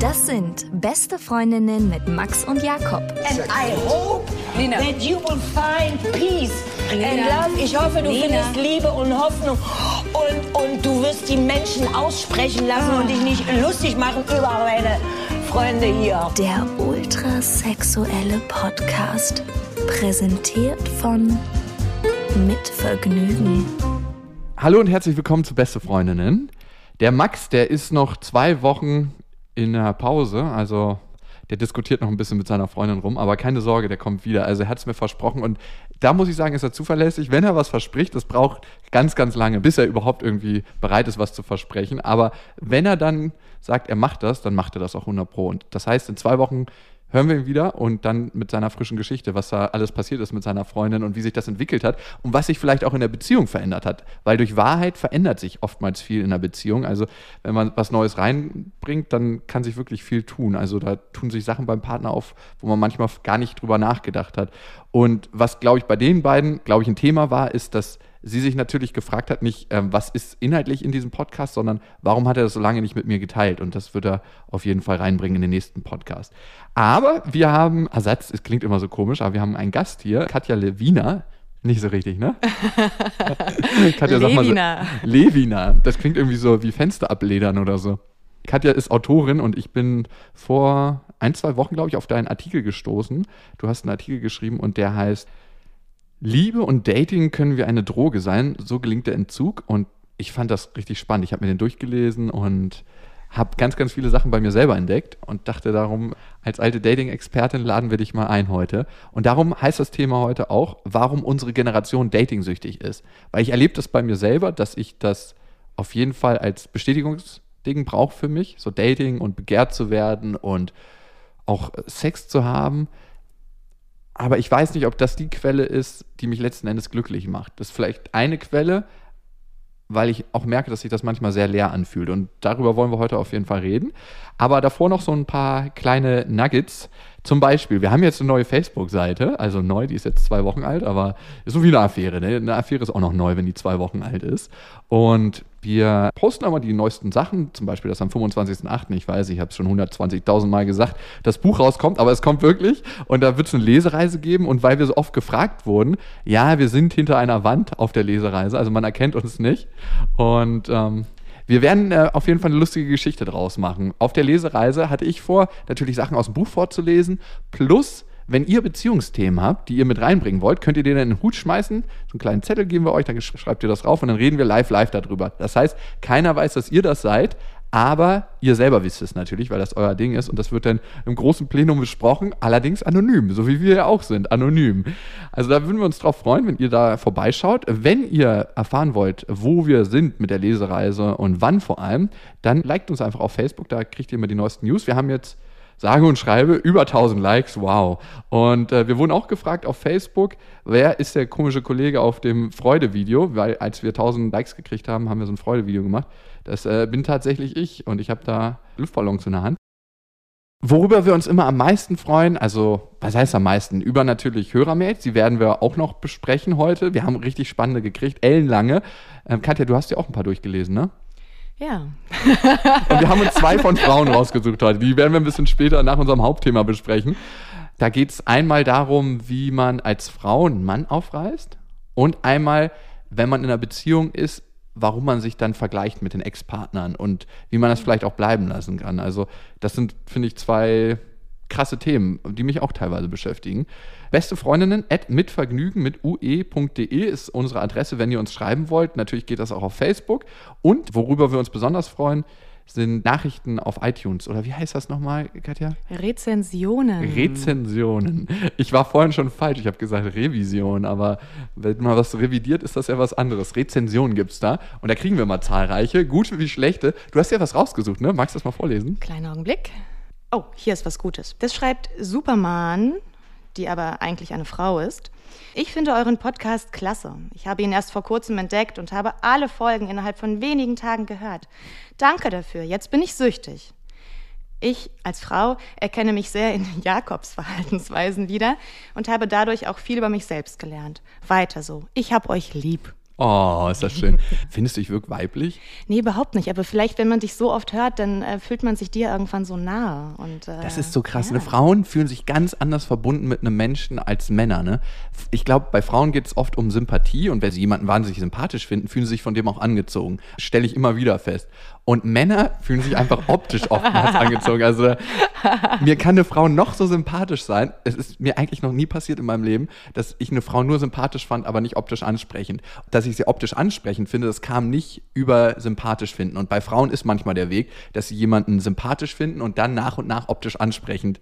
Das sind beste Freundinnen mit Max und Jakob. And I hope Lina. that you will find peace and love. Ich hoffe, du Lina. findest Liebe und Hoffnung. Und, und du wirst die Menschen aussprechen lassen und dich nicht lustig machen über meine Freunde hier. Der ultrasexuelle Podcast. Präsentiert von Mit Vergnügen. Hallo und herzlich willkommen zu Beste Freundinnen. Der Max, der ist noch zwei Wochen in der Pause, also der diskutiert noch ein bisschen mit seiner Freundin rum, aber keine Sorge, der kommt wieder. Also er hat es mir versprochen und da muss ich sagen, ist er zuverlässig. Wenn er was verspricht, das braucht ganz, ganz lange, bis er überhaupt irgendwie bereit ist, was zu versprechen. Aber wenn er dann sagt, er macht das, dann macht er das auch 100 Pro. Und das heißt, in zwei Wochen hören wir ihn wieder und dann mit seiner frischen Geschichte, was da alles passiert ist mit seiner Freundin und wie sich das entwickelt hat und was sich vielleicht auch in der Beziehung verändert hat. Weil durch Wahrheit verändert sich oftmals viel in der Beziehung. Also wenn man was Neues reinbringt, dann kann sich wirklich viel tun. Also da tun sich Sachen beim Partner auf, wo man manchmal gar nicht drüber nachgedacht hat. Und was, glaube ich, bei den beiden, glaube ich, ein Thema war, ist, dass sie sich natürlich gefragt hat, nicht, ähm, was ist inhaltlich in diesem Podcast, sondern warum hat er das so lange nicht mit mir geteilt? Und das wird er auf jeden Fall reinbringen in den nächsten Podcast. Aber wir haben, Ersatz, es klingt immer so komisch, aber wir haben einen Gast hier, Katja Lewina. Nicht so richtig, ne? Katja, sag mal so. Lewina. Lewina. Das klingt irgendwie so wie Fenster abledern oder so. Katja ist Autorin und ich bin vor ein, zwei Wochen, glaube ich, auf deinen Artikel gestoßen. Du hast einen Artikel geschrieben und der heißt Liebe und Dating können wie eine Droge sein, so gelingt der Entzug. Und ich fand das richtig spannend. Ich habe mir den durchgelesen und habe ganz, ganz viele Sachen bei mir selber entdeckt und dachte darum, als alte Dating-Expertin laden wir dich mal ein heute. Und darum heißt das Thema heute auch, warum unsere Generation datingsüchtig ist. Weil ich erlebe das bei mir selber, dass ich das auf jeden Fall als Bestätigungsding brauche für mich, so Dating und begehrt zu werden und auch Sex zu haben. Aber ich weiß nicht, ob das die Quelle ist, die mich letzten Endes glücklich macht. Das ist vielleicht eine Quelle, weil ich auch merke, dass sich das manchmal sehr leer anfühlt. Und darüber wollen wir heute auf jeden Fall reden. Aber davor noch so ein paar kleine Nuggets. Zum Beispiel, wir haben jetzt eine neue Facebook-Seite, also neu, die ist jetzt zwei Wochen alt, aber ist so wie eine Affäre. Ne? Eine Affäre ist auch noch neu, wenn die zwei Wochen alt ist. Und wir posten immer die neuesten Sachen, zum Beispiel, dass am 25.08., ich weiß, ich habe es schon 120.000 Mal gesagt, das Buch rauskommt, aber es kommt wirklich und da wird es eine Lesereise geben und weil wir so oft gefragt wurden, ja, wir sind hinter einer Wand auf der Lesereise, also man erkennt uns nicht und ähm, wir werden äh, auf jeden Fall eine lustige Geschichte draus machen. Auf der Lesereise hatte ich vor, natürlich Sachen aus dem Buch vorzulesen, plus wenn ihr Beziehungsthemen habt, die ihr mit reinbringen wollt, könnt ihr den in den Hut schmeißen. So einen kleinen Zettel geben wir euch, dann schreibt ihr das drauf und dann reden wir live, live darüber. Das heißt, keiner weiß, dass ihr das seid, aber ihr selber wisst es natürlich, weil das euer Ding ist und das wird dann im großen Plenum besprochen, allerdings anonym, so wie wir ja auch sind, anonym. Also da würden wir uns drauf freuen, wenn ihr da vorbeischaut. Wenn ihr erfahren wollt, wo wir sind mit der Lesereise und wann vor allem, dann liked uns einfach auf Facebook, da kriegt ihr immer die neuesten News. Wir haben jetzt sage und schreibe über 1000 Likes, wow. Und äh, wir wurden auch gefragt auf Facebook, wer ist der komische Kollege auf dem Freude-Video, weil als wir 1000 Likes gekriegt haben, haben wir so ein Freude-Video gemacht. Das äh, bin tatsächlich ich und ich habe da Luftballons in der Hand. Worüber wir uns immer am meisten freuen, also was heißt am meisten? Über natürlich Hörermails, die werden wir auch noch besprechen heute. Wir haben richtig spannende gekriegt, ellenlange. Ähm, Katja, du hast ja auch ein paar durchgelesen, ne? Ja. Und wir haben uns zwei von Frauen rausgesucht heute. Die werden wir ein bisschen später nach unserem Hauptthema besprechen. Da geht es einmal darum, wie man als Frau einen Mann aufreißt und einmal, wenn man in einer Beziehung ist, warum man sich dann vergleicht mit den Ex-Partnern und wie man das vielleicht auch bleiben lassen kann. Also das sind, finde ich, zwei krasse Themen, die mich auch teilweise beschäftigen. Beste Freundinnen at mitvergnügen mit ue.de ist unsere Adresse, wenn ihr uns schreiben wollt. Natürlich geht das auch auf Facebook. Und worüber wir uns besonders freuen, sind Nachrichten auf iTunes. Oder wie heißt das nochmal, Katja? Rezensionen. Rezensionen. Ich war vorhin schon falsch. Ich habe gesagt Revision, aber wenn man was revidiert, ist das ja was anderes. Rezensionen gibt es da. Und da kriegen wir mal zahlreiche, gute wie schlechte. Du hast ja was rausgesucht, ne? Magst du das mal vorlesen? Kleiner Augenblick. Oh, hier ist was Gutes. Das schreibt Superman, die aber eigentlich eine Frau ist. Ich finde euren Podcast klasse. Ich habe ihn erst vor kurzem entdeckt und habe alle Folgen innerhalb von wenigen Tagen gehört. Danke dafür. Jetzt bin ich süchtig. Ich als Frau erkenne mich sehr in Jakobs Verhaltensweisen wieder und habe dadurch auch viel über mich selbst gelernt. Weiter so. Ich hab euch lieb. Oh, ist das schön. Findest du, ich wirke weiblich? Nee, überhaupt nicht. Aber vielleicht, wenn man dich so oft hört, dann äh, fühlt man sich dir irgendwann so nahe. Und, äh, Das ist so krass. Ja. Ne? Frauen fühlen sich ganz anders verbunden mit einem Menschen als Männer. Ne? Ich glaube, bei Frauen geht es oft um Sympathie und wenn sie jemanden wahnsinnig sympathisch finden, fühlen sie sich von dem auch angezogen. Stelle ich immer wieder fest. Und Männer fühlen sich einfach optisch oftmals angezogen. Also mir kann eine Frau noch so sympathisch sein. Es ist mir eigentlich noch nie passiert in meinem Leben, dass ich eine Frau nur sympathisch fand, aber nicht optisch ansprechend. Dass ich sie optisch ansprechend finde, das kam nicht über sympathisch finden. Und bei Frauen ist manchmal der Weg, dass sie jemanden sympathisch finden und dann nach und nach optisch ansprechend.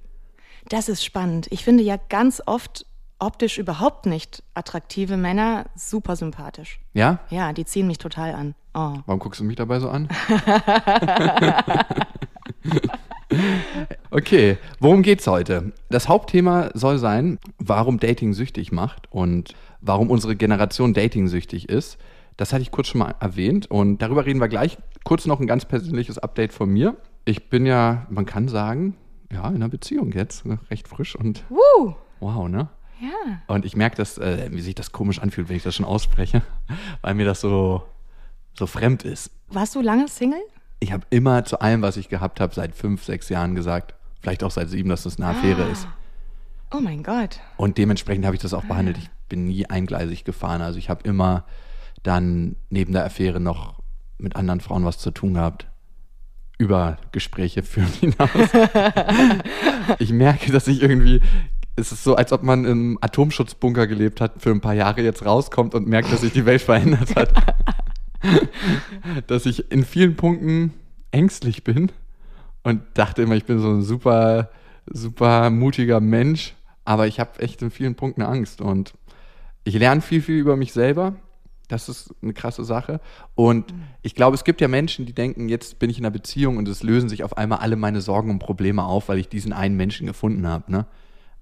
Das ist spannend. Ich finde ja ganz oft optisch überhaupt nicht attraktive Männer super sympathisch. Ja? Ja, die ziehen mich total an. Oh. Warum guckst du mich dabei so an? okay, worum geht's heute? Das Hauptthema soll sein, warum Dating süchtig macht und warum unsere Generation Dating süchtig ist. Das hatte ich kurz schon mal erwähnt und darüber reden wir gleich. Kurz noch ein ganz persönliches Update von mir. Ich bin ja, man kann sagen, ja, in einer Beziehung jetzt, ne, recht frisch und Woo. wow, ne? Ja. Und ich merke, dass, äh, wie sich das komisch anfühlt, wenn ich das schon ausspreche, weil mir das so, so fremd ist. Warst du lange Single? Ich habe immer zu allem, was ich gehabt habe, seit fünf, sechs Jahren gesagt, vielleicht auch seit sieben, dass das eine Affäre ist. Oh mein Gott. Und dementsprechend habe ich das auch behandelt. Ich bin nie eingleisig gefahren. Also ich habe immer dann neben der Affäre noch mit anderen Frauen was zu tun gehabt. Über Gespräche führen hinaus. ich merke, dass ich irgendwie, es ist so, als ob man im Atomschutzbunker gelebt hat, für ein paar Jahre jetzt rauskommt und merkt, dass sich die Welt verändert hat. dass ich in vielen Punkten ängstlich bin und dachte immer, ich bin so ein super, super mutiger Mensch, aber ich habe echt in vielen Punkten Angst und ich lerne viel, viel über mich selber. Das ist eine krasse Sache. Und ich glaube, es gibt ja Menschen, die denken, jetzt bin ich in einer Beziehung und es lösen sich auf einmal alle meine Sorgen und Probleme auf, weil ich diesen einen Menschen gefunden habe. Ne?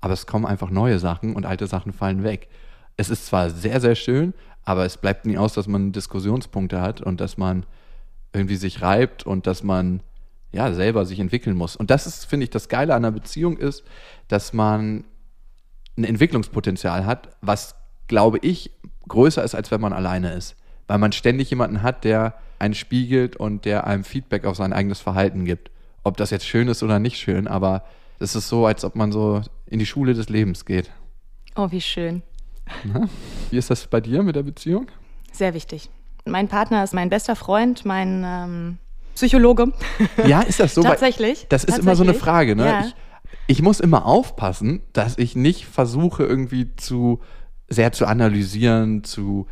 Aber es kommen einfach neue Sachen und alte Sachen fallen weg. Es ist zwar sehr, sehr schön, aber es bleibt nie aus, dass man Diskussionspunkte hat und dass man irgendwie sich reibt und dass man ja selber sich entwickeln muss. Und das ist, finde ich, das Geile an einer Beziehung ist, dass man ein Entwicklungspotenzial hat, was, glaube ich, größer ist, als wenn man alleine ist. Weil man ständig jemanden hat, der einen spiegelt und der einem Feedback auf sein eigenes Verhalten gibt. Ob das jetzt schön ist oder nicht schön, aber es ist so, als ob man so in die Schule des Lebens geht. Oh, wie schön. Wie ist das bei dir mit der Beziehung? Sehr wichtig. Mein Partner ist mein bester Freund, mein ähm, Psychologe. Ja, ist das so? Tatsächlich. Das ist immer so eine Tatsächlich. Frage, ne? Ja. Ich, ich muss immer aufpassen, dass ich nicht versuche, irgendwie zu sehr zu analysieren, zu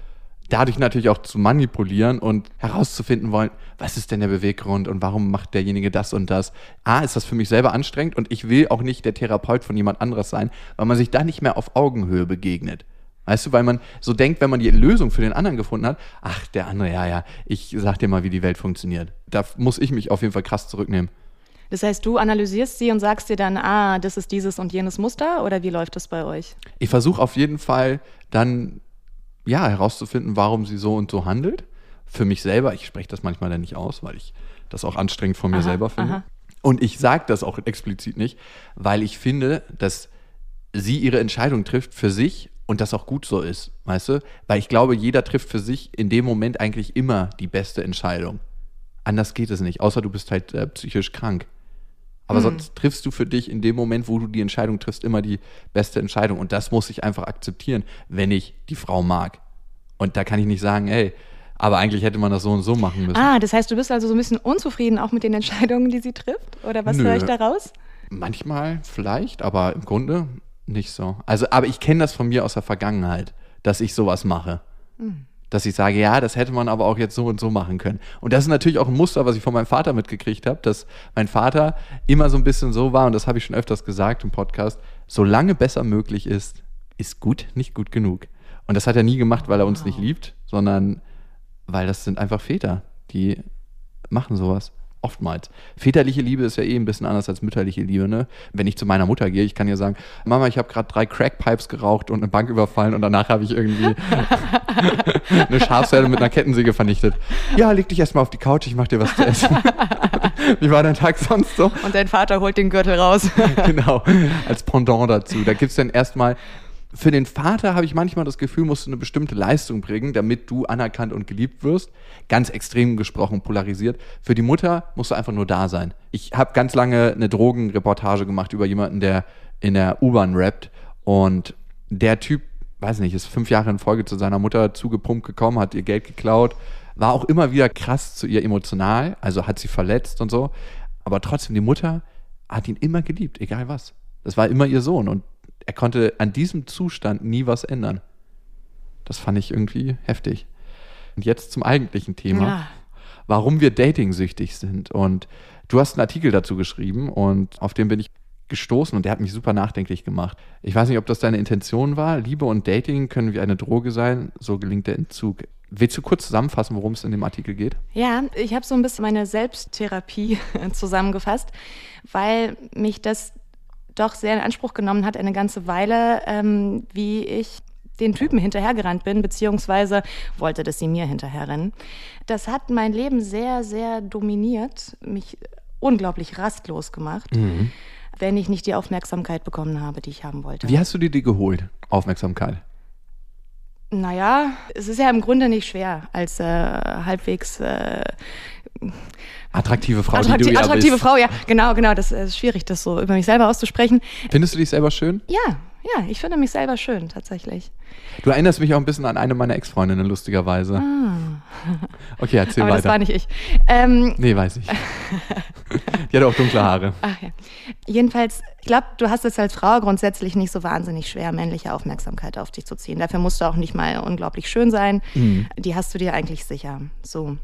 dadurch natürlich auch zu manipulieren und herauszufinden wollen, was ist denn der Beweggrund und warum macht derjenige das und das. A, ist das für mich selber anstrengend und ich will auch nicht der Therapeut von jemand anderes sein, weil man sich da nicht mehr auf Augenhöhe begegnet. Weißt du, weil man so denkt, wenn man die Lösung für den anderen gefunden hat, ach, der andere, ja, ja, ich sag dir mal, wie die Welt funktioniert. Da muss ich mich auf jeden Fall krass zurücknehmen. Das heißt, du analysierst sie und sagst dir dann, ah, das ist dieses und jenes Muster oder wie läuft das bei euch? Ich versuche auf jeden Fall dann, ja, herauszufinden, warum sie so und so handelt. Für mich selber, ich spreche das manchmal dann nicht aus, weil ich das auch anstrengend von mir Aha, selber finde. aha. Und ich sage das auch explizit nicht, weil ich finde, dass sie ihre Entscheidung trifft für sich und das auch gut so ist, weißt du? Weil ich glaube, jeder trifft für sich in dem Moment eigentlich immer die beste Entscheidung. Anders geht es nicht, außer du bist halt äh, psychisch krank. Aber sonst triffst du für dich in dem Moment, wo du die Entscheidung triffst, immer die beste Entscheidung. Und das muss ich einfach akzeptieren, wenn ich die Frau mag. Und da kann ich nicht sagen, ey, aber eigentlich hätte man das so und so machen müssen. Ah, das heißt, du bist also so ein bisschen unzufrieden auch mit den Entscheidungen, die sie trifft? Oder was Nö. höre ich da raus? Manchmal vielleicht, aber im Grunde nicht so. Also, aber ich kenne das von mir aus der Vergangenheit, dass ich sowas mache. Dass ich sage, ja, das hätte man aber auch jetzt so und so machen können. Und das ist natürlich auch ein Muster, was ich von meinem Vater mitgekriegt habe, dass mein Vater immer so ein bisschen so war, und das habe ich schon öfters gesagt im Podcast, solange besser möglich ist, ist gut nicht gut genug. Und das hat er nie gemacht, weil er uns nicht liebt, sondern weil das sind einfach Väter, die machen sowas. Oftmals. Väterliche Liebe ist ja eh ein bisschen anders als mütterliche Liebe, ne? Wenn ich zu meiner Mutter gehe, ich kann ihr sagen, Mama, ich habe gerade drei Crackpipes geraucht und eine Bank überfallen und danach habe ich irgendwie eine Schafsherde mit einer Kettensäge vernichtet. Ja, leg dich erstmal auf die Couch, ich mach dir was zu essen. Wie war dein Tag sonst so? Und dein Vater holt den Gürtel raus. genau, als Pendant dazu. Da gibt es dann erstmal für den Vater habe ich manchmal das Gefühl, musst du eine bestimmte Leistung bringen, damit du anerkannt und geliebt wirst. Ganz extrem gesprochen, polarisiert. Für die Mutter musst du einfach nur da sein. Ich habe ganz lange eine Drogenreportage gemacht über jemanden, der in der U-Bahn rappt. Und der Typ, weiß nicht, ist fünf Jahre in Folge zu seiner Mutter zugepumpt gekommen, hat ihr Geld geklaut, war auch immer wieder krass zu ihr emotional, also hat sie verletzt und so. Aber trotzdem, die Mutter hat ihn immer geliebt, egal was. Das war immer ihr Sohn. Und er konnte an diesem Zustand nie was ändern. Das fand ich irgendwie heftig. Und jetzt zum eigentlichen Thema, ja. warum wir dating-süchtig sind. Und du hast einen Artikel dazu geschrieben und auf den bin ich gestoßen und der hat mich super nachdenklich gemacht. Ich weiß nicht, ob das deine Intention war. Liebe und Dating können wie eine Droge sein, so gelingt der Entzug. Willst du kurz zusammenfassen, worum es in dem Artikel geht? Ja, ich habe so ein bisschen meine Selbsttherapie zusammengefasst, weil mich das doch sehr in Anspruch genommen hat, eine ganze Weile, ähm, wie ich den Typen hinterhergerannt bin, beziehungsweise wollte, dass sie mir hinterherrennen. Das hat mein Leben sehr, sehr dominiert, mich unglaublich rastlos gemacht, mhm. wenn ich nicht die Aufmerksamkeit bekommen habe, die ich haben wollte. Wie hast du dir die geholt, Aufmerksamkeit? Naja, es ist ja im Grunde nicht schwer, als äh, halbwegs äh, attraktive Frau, Attrakti die du ja attraktive bist. Frau, ja, genau, genau. Das ist schwierig, das so über mich selber auszusprechen. Findest du dich selber schön? Ja, ja, ich finde mich selber schön, tatsächlich. Du erinnerst mich auch ein bisschen an eine meiner Ex-Freundinnen, lustigerweise. Ah. Okay, erzähl Aber weiter. das war nicht ich. Ähm, nee, weiß ich. Die hatte auch dunkle Haare. Ach ja. Jedenfalls, ich glaube, du hast es als Frau grundsätzlich nicht so wahnsinnig schwer, männliche Aufmerksamkeit auf dich zu ziehen. Dafür musst du auch nicht mal unglaublich schön sein. Mhm. Die hast du dir eigentlich sicher. So.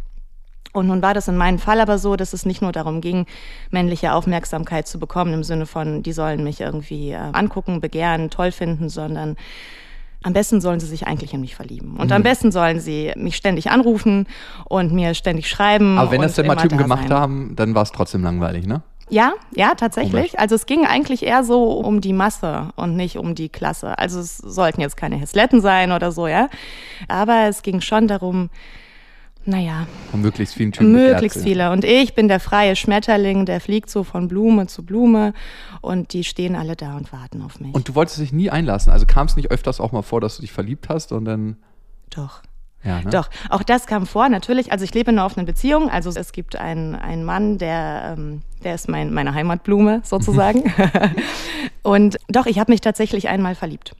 Und nun war das in meinem Fall aber so, dass es nicht nur darum ging, männliche Aufmerksamkeit zu bekommen, im Sinne von, die sollen mich irgendwie äh, angucken, begehren, toll finden, sondern am besten sollen sie sich eigentlich in mich verlieben. Und mhm. am besten sollen sie mich ständig anrufen und mir ständig schreiben. Aber wenn das denn mal Typen gemacht sein. haben, dann war es trotzdem langweilig, ne? Ja, ja, tatsächlich. Also es ging eigentlich eher so um die Masse und nicht um die Klasse. Also es sollten jetzt keine Hesletten sein oder so, ja. Aber es ging schon darum, naja. Von möglichst vielen Typen. Möglichst viele. Und ich bin der freie Schmetterling, der fliegt so von Blume zu Blume und die stehen alle da und warten auf mich. Und du wolltest dich nie einlassen. Also kam es nicht öfters auch mal vor, dass du dich verliebt hast und dann. Doch. Ja, ne? Doch, auch das kam vor, natürlich. Also ich lebe in einer offenen Beziehung. Also es gibt einen, einen Mann, der, ähm, der ist mein, meine Heimatblume sozusagen. und doch, ich habe mich tatsächlich einmal verliebt.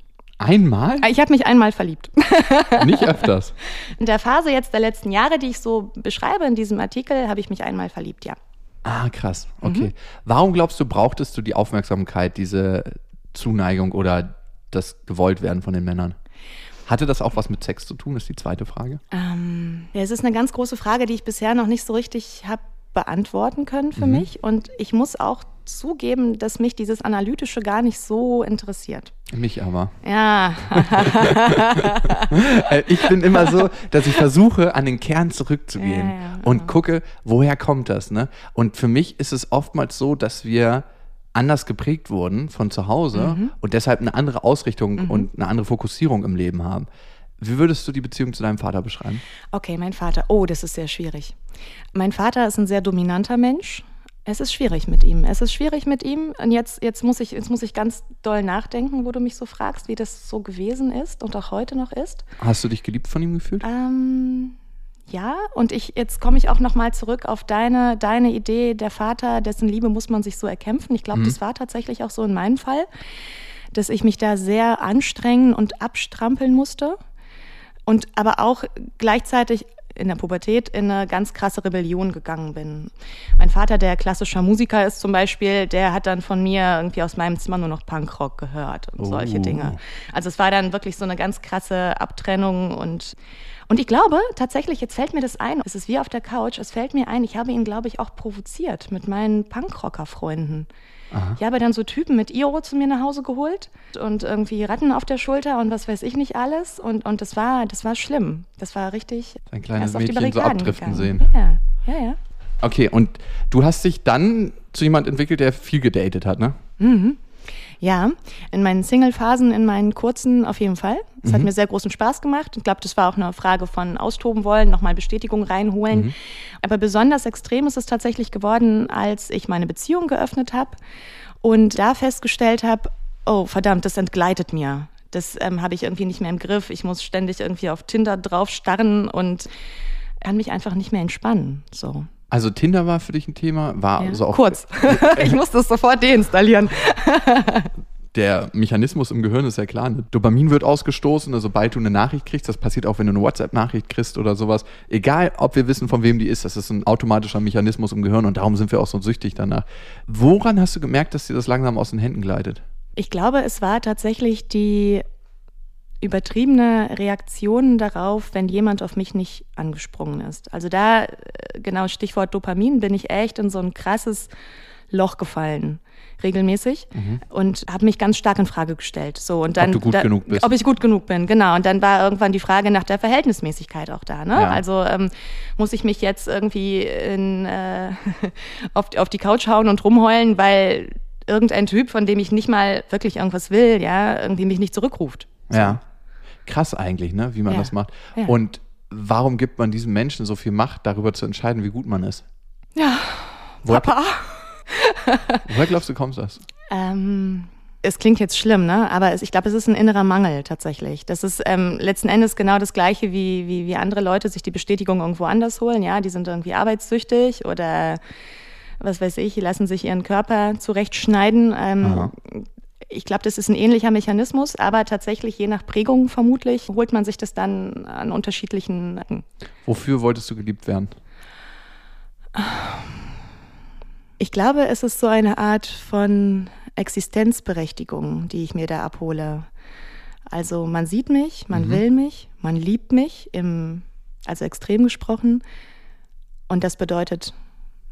Einmal? Ich habe mich einmal verliebt. Nicht öfters. In der Phase jetzt der letzten Jahre, die ich so beschreibe in diesem Artikel, habe ich mich einmal verliebt, ja. Ah, krass. Okay. Mhm. Warum glaubst du, brauchtest du die Aufmerksamkeit, diese Zuneigung oder das Gewolltwerden von den Männern? Hatte das auch was mit Sex zu tun, ist die zweite Frage? Ähm, ja, es ist eine ganz große Frage, die ich bisher noch nicht so richtig habe beantworten können für mhm. mich. Und ich muss auch zugeben, dass mich dieses Analytische gar nicht so interessiert. Mich aber. Ja. Ich bin immer so, dass ich versuche, an den Kern zurückzugehen ja, ja, und gucke, woher kommt das. Ne? Und für mich ist es oftmals so, dass wir anders geprägt wurden von zu Hause mhm. und deshalb eine andere Ausrichtung mhm. und eine andere Fokussierung im Leben haben. Wie würdest du die Beziehung zu deinem Vater beschreiben? Okay, mein Vater. Oh, das ist sehr schwierig. Mein Vater ist ein sehr dominanter Mensch. Es ist schwierig mit ihm. Es ist schwierig mit ihm. Und jetzt, jetzt, muss ich, jetzt muss ich ganz doll nachdenken, wo du mich so fragst, wie das so gewesen ist und auch heute noch ist. Hast du dich geliebt von ihm gefühlt? Ähm, ja, und ich, jetzt komme ich auch nochmal zurück auf deine, deine Idee, der Vater, dessen Liebe muss man sich so erkämpfen. Ich glaube, mhm. das war tatsächlich auch so in meinem Fall, dass ich mich da sehr anstrengen und abstrampeln musste. Und aber auch gleichzeitig in der Pubertät in eine ganz krasse Rebellion gegangen bin. Mein Vater, der klassischer Musiker ist zum Beispiel, der hat dann von mir irgendwie aus meinem Zimmer nur noch Punkrock gehört und oh. solche Dinge. Also es war dann wirklich so eine ganz krasse Abtrennung und und ich glaube tatsächlich, jetzt fällt mir das ein, es ist wie auf der Couch, es fällt mir ein, ich habe ihn, glaube ich, auch provoziert mit meinen Punkrocker-Freunden. Aha. Ich habe dann so Typen mit Iro zu mir nach Hause geholt und irgendwie Ratten auf der Schulter und was weiß ich nicht alles. Und, und das war, das war schlimm. Das war richtig. Ein kleines Mädchen so abdriften gegangen. sehen. Ja, ja, ja. Okay, und du hast dich dann zu jemand entwickelt, der viel gedatet hat, ne? Ja, in meinen Single-Phasen, in meinen kurzen auf jeden Fall. Es Mhm. hat mir sehr großen Spaß gemacht. Ich glaube, das war auch eine Frage von austoben wollen, nochmal Bestätigung reinholen. Mhm. Aber besonders extrem ist es tatsächlich geworden, als ich meine Beziehung geöffnet habe und da festgestellt habe, oh verdammt, das entgleitet mir. Das ähm, habe ich irgendwie nicht mehr im Griff. Ich muss ständig irgendwie auf Tinder drauf starren und kann mich einfach nicht mehr entspannen. So. Also Tinder war für dich ein Thema, war Ja. also auch Kurz. ich musste es sofort deinstallieren. der Mechanismus im Gehirn ist ja klar. Ne? Dopamin wird ausgestoßen, also sobald du eine Nachricht kriegst, das passiert auch, wenn du eine WhatsApp-Nachricht kriegst oder sowas. Egal, ob wir wissen, von wem die ist, das ist ein automatischer Mechanismus im Gehirn und darum sind wir auch so süchtig danach. Woran hast du gemerkt, dass dir das langsam aus den Händen gleitet? Ich glaube, es war tatsächlich die übertriebene Reaktion darauf, wenn jemand auf mich nicht angesprungen ist. Also da, äh, genau Stichwort Dopamin, bin ich echt in so ein krasses Loch gefallen, regelmäßig und habe mich ganz stark in Frage gestellt. So und dann, Mhm. du gut da, genug bist. Ob ich gut genug bin, genau. Und dann war irgendwann die Frage nach der Verhältnismäßigkeit auch da. Ne? Ja. Also ähm, muss ich mich jetzt irgendwie in, äh, auf, auf die Couch hauen und rumheulen, weil irgendein Typ, von dem ich nicht mal wirklich irgendwas will, ja, irgendwie mich nicht zurückruft. Ja. Krass eigentlich, ne, wie man Ja. das macht. Ja. Und warum gibt man diesem Menschen so viel Macht, darüber zu entscheiden, wie gut man ist? Ja, Woher, Papa. woher glaubst du, kommt das? Ähm, es klingt jetzt schlimm, ne? Aber es, ich glaube, es ist ein innerer Mangel tatsächlich. Das ist ähm, letzten Endes genau das Gleiche, wie, wie, wie andere Leute sich die Bestätigung irgendwo anders holen. Ja, die sind irgendwie arbeitssüchtig oder was weiß ich, die lassen sich ihren Körper zurechtschneiden. Ähm, ich glaube, das ist ein ähnlicher Mechanismus, aber tatsächlich je nach Prägung vermutlich holt man sich das dann an unterschiedlichen. Wofür wolltest du geliebt werden? Ich glaube, es ist so eine Art von Existenzberechtigung, die ich mir da abhole. Also man sieht mich, man will mich, man liebt mich, im, also extrem gesprochen. Und das bedeutet,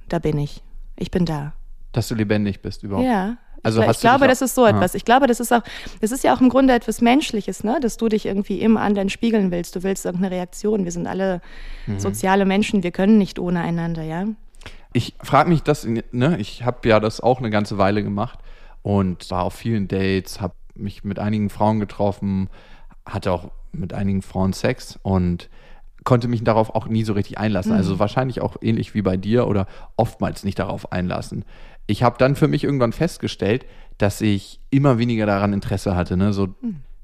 da bin ich. Ich bin da. Dass du lebendig bist überhaupt. Ja. Also ich, ich glaube, das ist so etwas. Ich glaube, das ist auch, das ist ja auch im Grunde etwas Menschliches, ne? dass du dich irgendwie im anderen spiegeln willst. Du willst irgendeine Reaktion. Wir sind alle Mhm. soziale Menschen. Wir können nicht ohne einander, ja. Ich frage mich das, ne, ich habe ja das auch eine ganze Weile gemacht und war auf vielen Dates, habe mich mit einigen Frauen getroffen, hatte auch mit einigen Frauen Sex und konnte mich darauf auch nie so richtig einlassen. Also wahrscheinlich auch ähnlich wie bei dir oder oftmals nicht darauf einlassen. Ich habe dann für mich irgendwann festgestellt, dass ich immer weniger daran Interesse hatte, ne? so,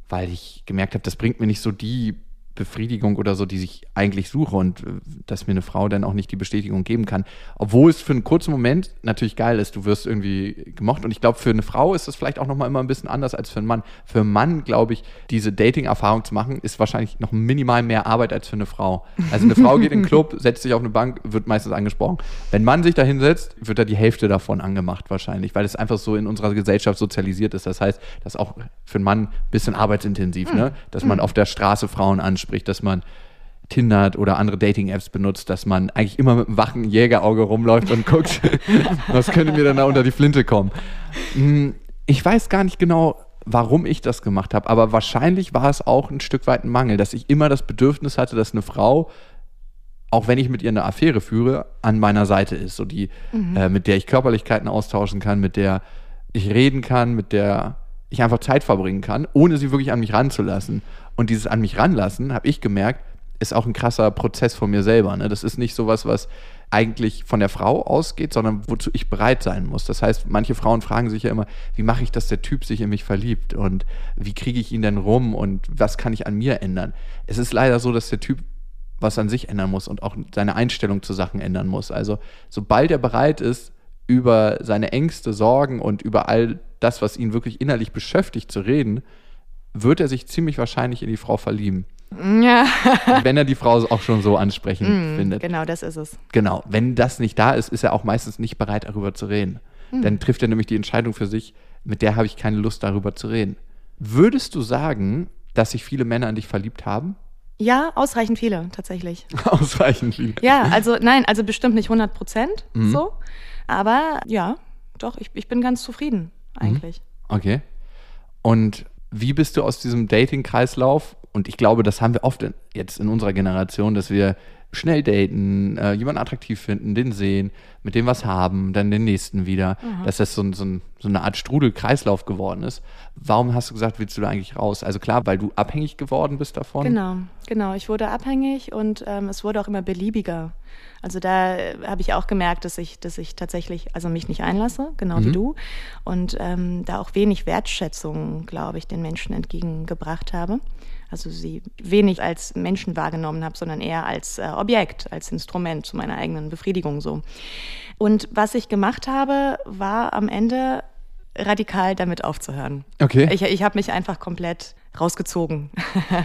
weil ich gemerkt habe, das bringt mir nicht so die Befriedigung oder so, die ich eigentlich suche und äh, dass mir eine Frau dann auch nicht die Bestätigung geben kann. Obwohl es für einen kurzen Moment natürlich geil ist, du wirst irgendwie gemocht und ich glaube, für eine Frau ist das vielleicht auch nochmal immer ein bisschen anders als für einen Mann. Für einen Mann, glaube ich, diese Dating-Erfahrung zu machen, ist wahrscheinlich noch minimal mehr Arbeit als für eine Frau. Also eine Frau geht in den Club, setzt sich auf eine Bank, wird meistens angesprochen. Wenn ein Mann sich da hinsetzt, wird da die Hälfte davon angemacht wahrscheinlich, weil es einfach so in unserer Gesellschaft sozialisiert ist. Das heißt, das ist auch für einen Mann ein bisschen arbeitsintensiv, ne? dass man auf der Straße Frauen anspricht, dass man Tinder oder andere Dating-Apps benutzt, dass man eigentlich immer mit einem wachen Jägerauge rumläuft und guckt, was könnte mir denn da unter die Flinte kommen. Hm, Ich weiß gar nicht genau, warum ich das gemacht habe, aber wahrscheinlich war es auch ein Stück weit ein Mangel, dass ich immer das Bedürfnis hatte, dass eine Frau, auch wenn ich mit ihr eine Affäre führe, an meiner Seite ist, so die, äh, mit der ich Körperlichkeiten austauschen kann, mit der ich reden kann, mit der ich einfach Zeit verbringen kann, ohne sie wirklich an mich ranzulassen. Und dieses an mich ranlassen, habe ich gemerkt, ist auch ein krasser Prozess von mir selber. Ne? Das ist nicht sowas, was eigentlich von der Frau ausgeht, sondern wozu ich bereit sein muss. Das heißt, manche Frauen fragen sich ja immer, wie mache ich, dass der Typ sich in mich verliebt und wie kriege ich ihn denn rum und was kann ich an mir ändern? Es ist leider so, dass der Typ was an sich ändern muss und auch seine Einstellung zu Sachen ändern muss. Also sobald er bereit ist, über seine Ängste, Sorgen und über all das, was ihn wirklich innerlich beschäftigt, zu reden, wird er sich ziemlich wahrscheinlich in die Frau verlieben. Ja, wenn er die Frau auch schon so ansprechend findet. genau, das ist es. Genau. Wenn das nicht da ist, ist er auch meistens nicht bereit, darüber zu reden. Dann trifft er nämlich die Entscheidung für sich, mit der habe ich keine Lust, darüber zu reden. Würdest du sagen, dass sich viele Männer an dich verliebt haben? Ja, ausreichend viele tatsächlich. Ausreichend lieb. Ja, also nein, also bestimmt nicht 100 Prozent Mhm. so. Aber ja, doch, ich, ich bin ganz zufrieden eigentlich. Okay. Und wie bist du aus diesem Dating-Kreislauf, Und ich glaube, das haben wir oft in, jetzt in unserer Generation, dass wir schnell daten, äh, jemanden attraktiv finden, den sehen, mit dem was haben, dann den nächsten wieder, mhm. dass das so, so, so, eine Art Strudelkreislauf geworden ist. Warum hast du gesagt, willst du da eigentlich raus? Also klar, weil du abhängig geworden bist davon? Genau, genau. Ich wurde abhängig und ähm, es wurde auch immer beliebiger. Also da äh, habe ich auch gemerkt, dass ich, dass ich tatsächlich, also mich nicht einlasse, genau mhm. wie du, und ähm, da auch wenig Wertschätzung, glaube ich, den Menschen entgegengebracht habe also sie wenig als Menschen wahrgenommen habe, sondern eher als äh, Objekt, als Instrument zu meiner eigenen Befriedigung so. Und was ich gemacht habe, war am Ende radikal damit aufzuhören. Okay. Ich, ich habe mich einfach komplett rausgezogen.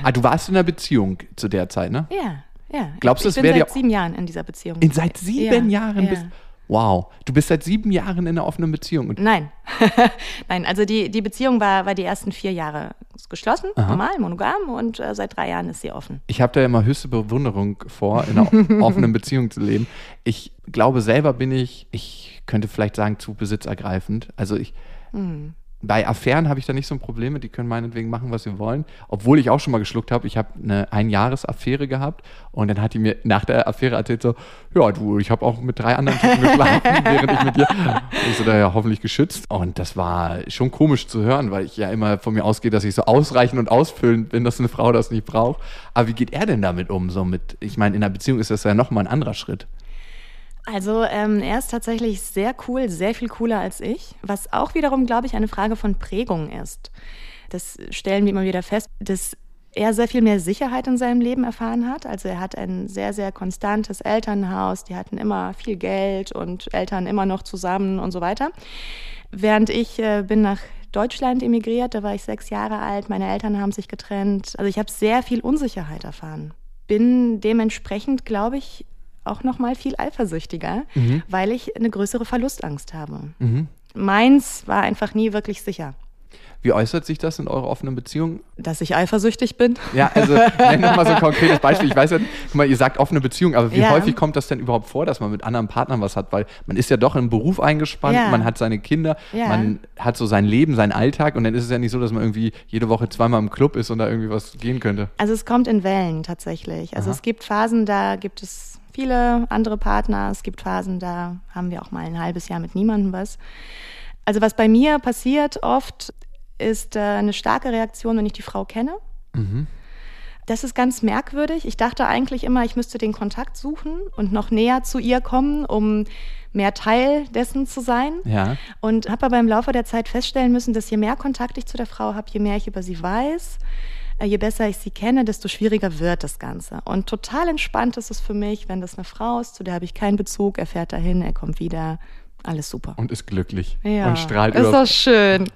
ah, du warst in einer Beziehung zu der Zeit, ne? Ja, ja. Glaubst du, es wäre seit sieben Jahren in dieser Beziehung. In seit sieben ja, Jahren ja. bist Wow, du bist seit sieben Jahren in einer offenen Beziehung. Nein, nein, also die, die Beziehung war, war die ersten vier Jahre geschlossen, Aha. normal, monogam und äh, seit drei Jahren ist sie offen. Ich habe da immer höchste Bewunderung vor, in einer offenen Beziehung zu leben. Ich glaube, selber bin ich, ich könnte vielleicht sagen, zu besitzergreifend. Also ich, mhm bei Affären habe ich da nicht so ein Problem mit, die können meinetwegen machen, was sie wollen. Obwohl ich auch schon mal geschluckt habe, ich habe eine Einjahresaffäre gehabt und dann hat die mir nach der Affäre erzählt so, ja du, ich habe auch mit drei anderen Typen geschlafen, während ich mit dir, ich so, da ja hoffentlich geschützt. Und das war schon komisch zu hören, weil ich ja immer von mir ausgehe, dass ich so ausreichend und ausfüllend bin, dass eine Frau das nicht braucht. Aber wie geht er denn damit um? So mit, ich meine, in einer Beziehung ist das ja nochmal ein anderer Schritt. Also ähm, er ist tatsächlich sehr cool, sehr viel cooler als ich, was auch wiederum, glaube ich, eine Frage von Prägung ist. Das stellen wir immer wieder fest, dass er sehr viel mehr Sicherheit in seinem Leben erfahren hat. Also er hat ein sehr, sehr konstantes Elternhaus, die hatten immer viel Geld und Eltern immer noch zusammen und so weiter. Während ich äh, bin nach Deutschland emigriert, da war ich sechs Jahre alt, meine Eltern haben sich getrennt. Also ich habe sehr viel Unsicherheit erfahren. Bin dementsprechend, glaube ich, auch noch mal viel eifersüchtiger, mhm. weil ich eine größere Verlustangst habe. Mhm. Meins war einfach nie wirklich sicher. Wie äußert sich das in eurer offenen Beziehung? Dass ich eifersüchtig bin. Ja, also nenn doch mal so ein konkretes Beispiel. Ich weiß ja, guck mal, ihr sagt offene Beziehung, aber wie ja. häufig kommt das denn überhaupt vor, dass man mit anderen Partnern was hat? Weil man ist ja doch im Beruf eingespannt, ja. man hat seine Kinder, ja. man hat so sein Leben, seinen Alltag und dann ist es ja nicht so, dass man irgendwie jede Woche zweimal im Club ist und da irgendwie was gehen könnte. Also es kommt in Wellen tatsächlich. Also Aha. es gibt Phasen, da gibt es viele andere Partner. Es gibt Phasen, da haben wir auch mal ein halbes Jahr mit niemandem was. Also was bei mir passiert oft, ist äh, eine starke Reaktion, wenn ich die Frau kenne. Mhm. Das ist ganz merkwürdig. Ich dachte eigentlich immer, ich müsste den Kontakt suchen und noch näher zu ihr kommen, um mehr Teil dessen zu sein. Ja. Und habe aber im Laufe der Zeit feststellen müssen, dass je mehr Kontakt ich zu der Frau habe, je mehr ich über sie weiß, je besser ich sie kenne, desto schwieriger wird das Ganze. Und total entspannt ist es für mich, wenn das eine Frau ist, zu der habe ich keinen Bezug, er fährt dahin, er kommt wieder. Alles super. Und ist glücklich. Ja, und strahlt ist über. das schön.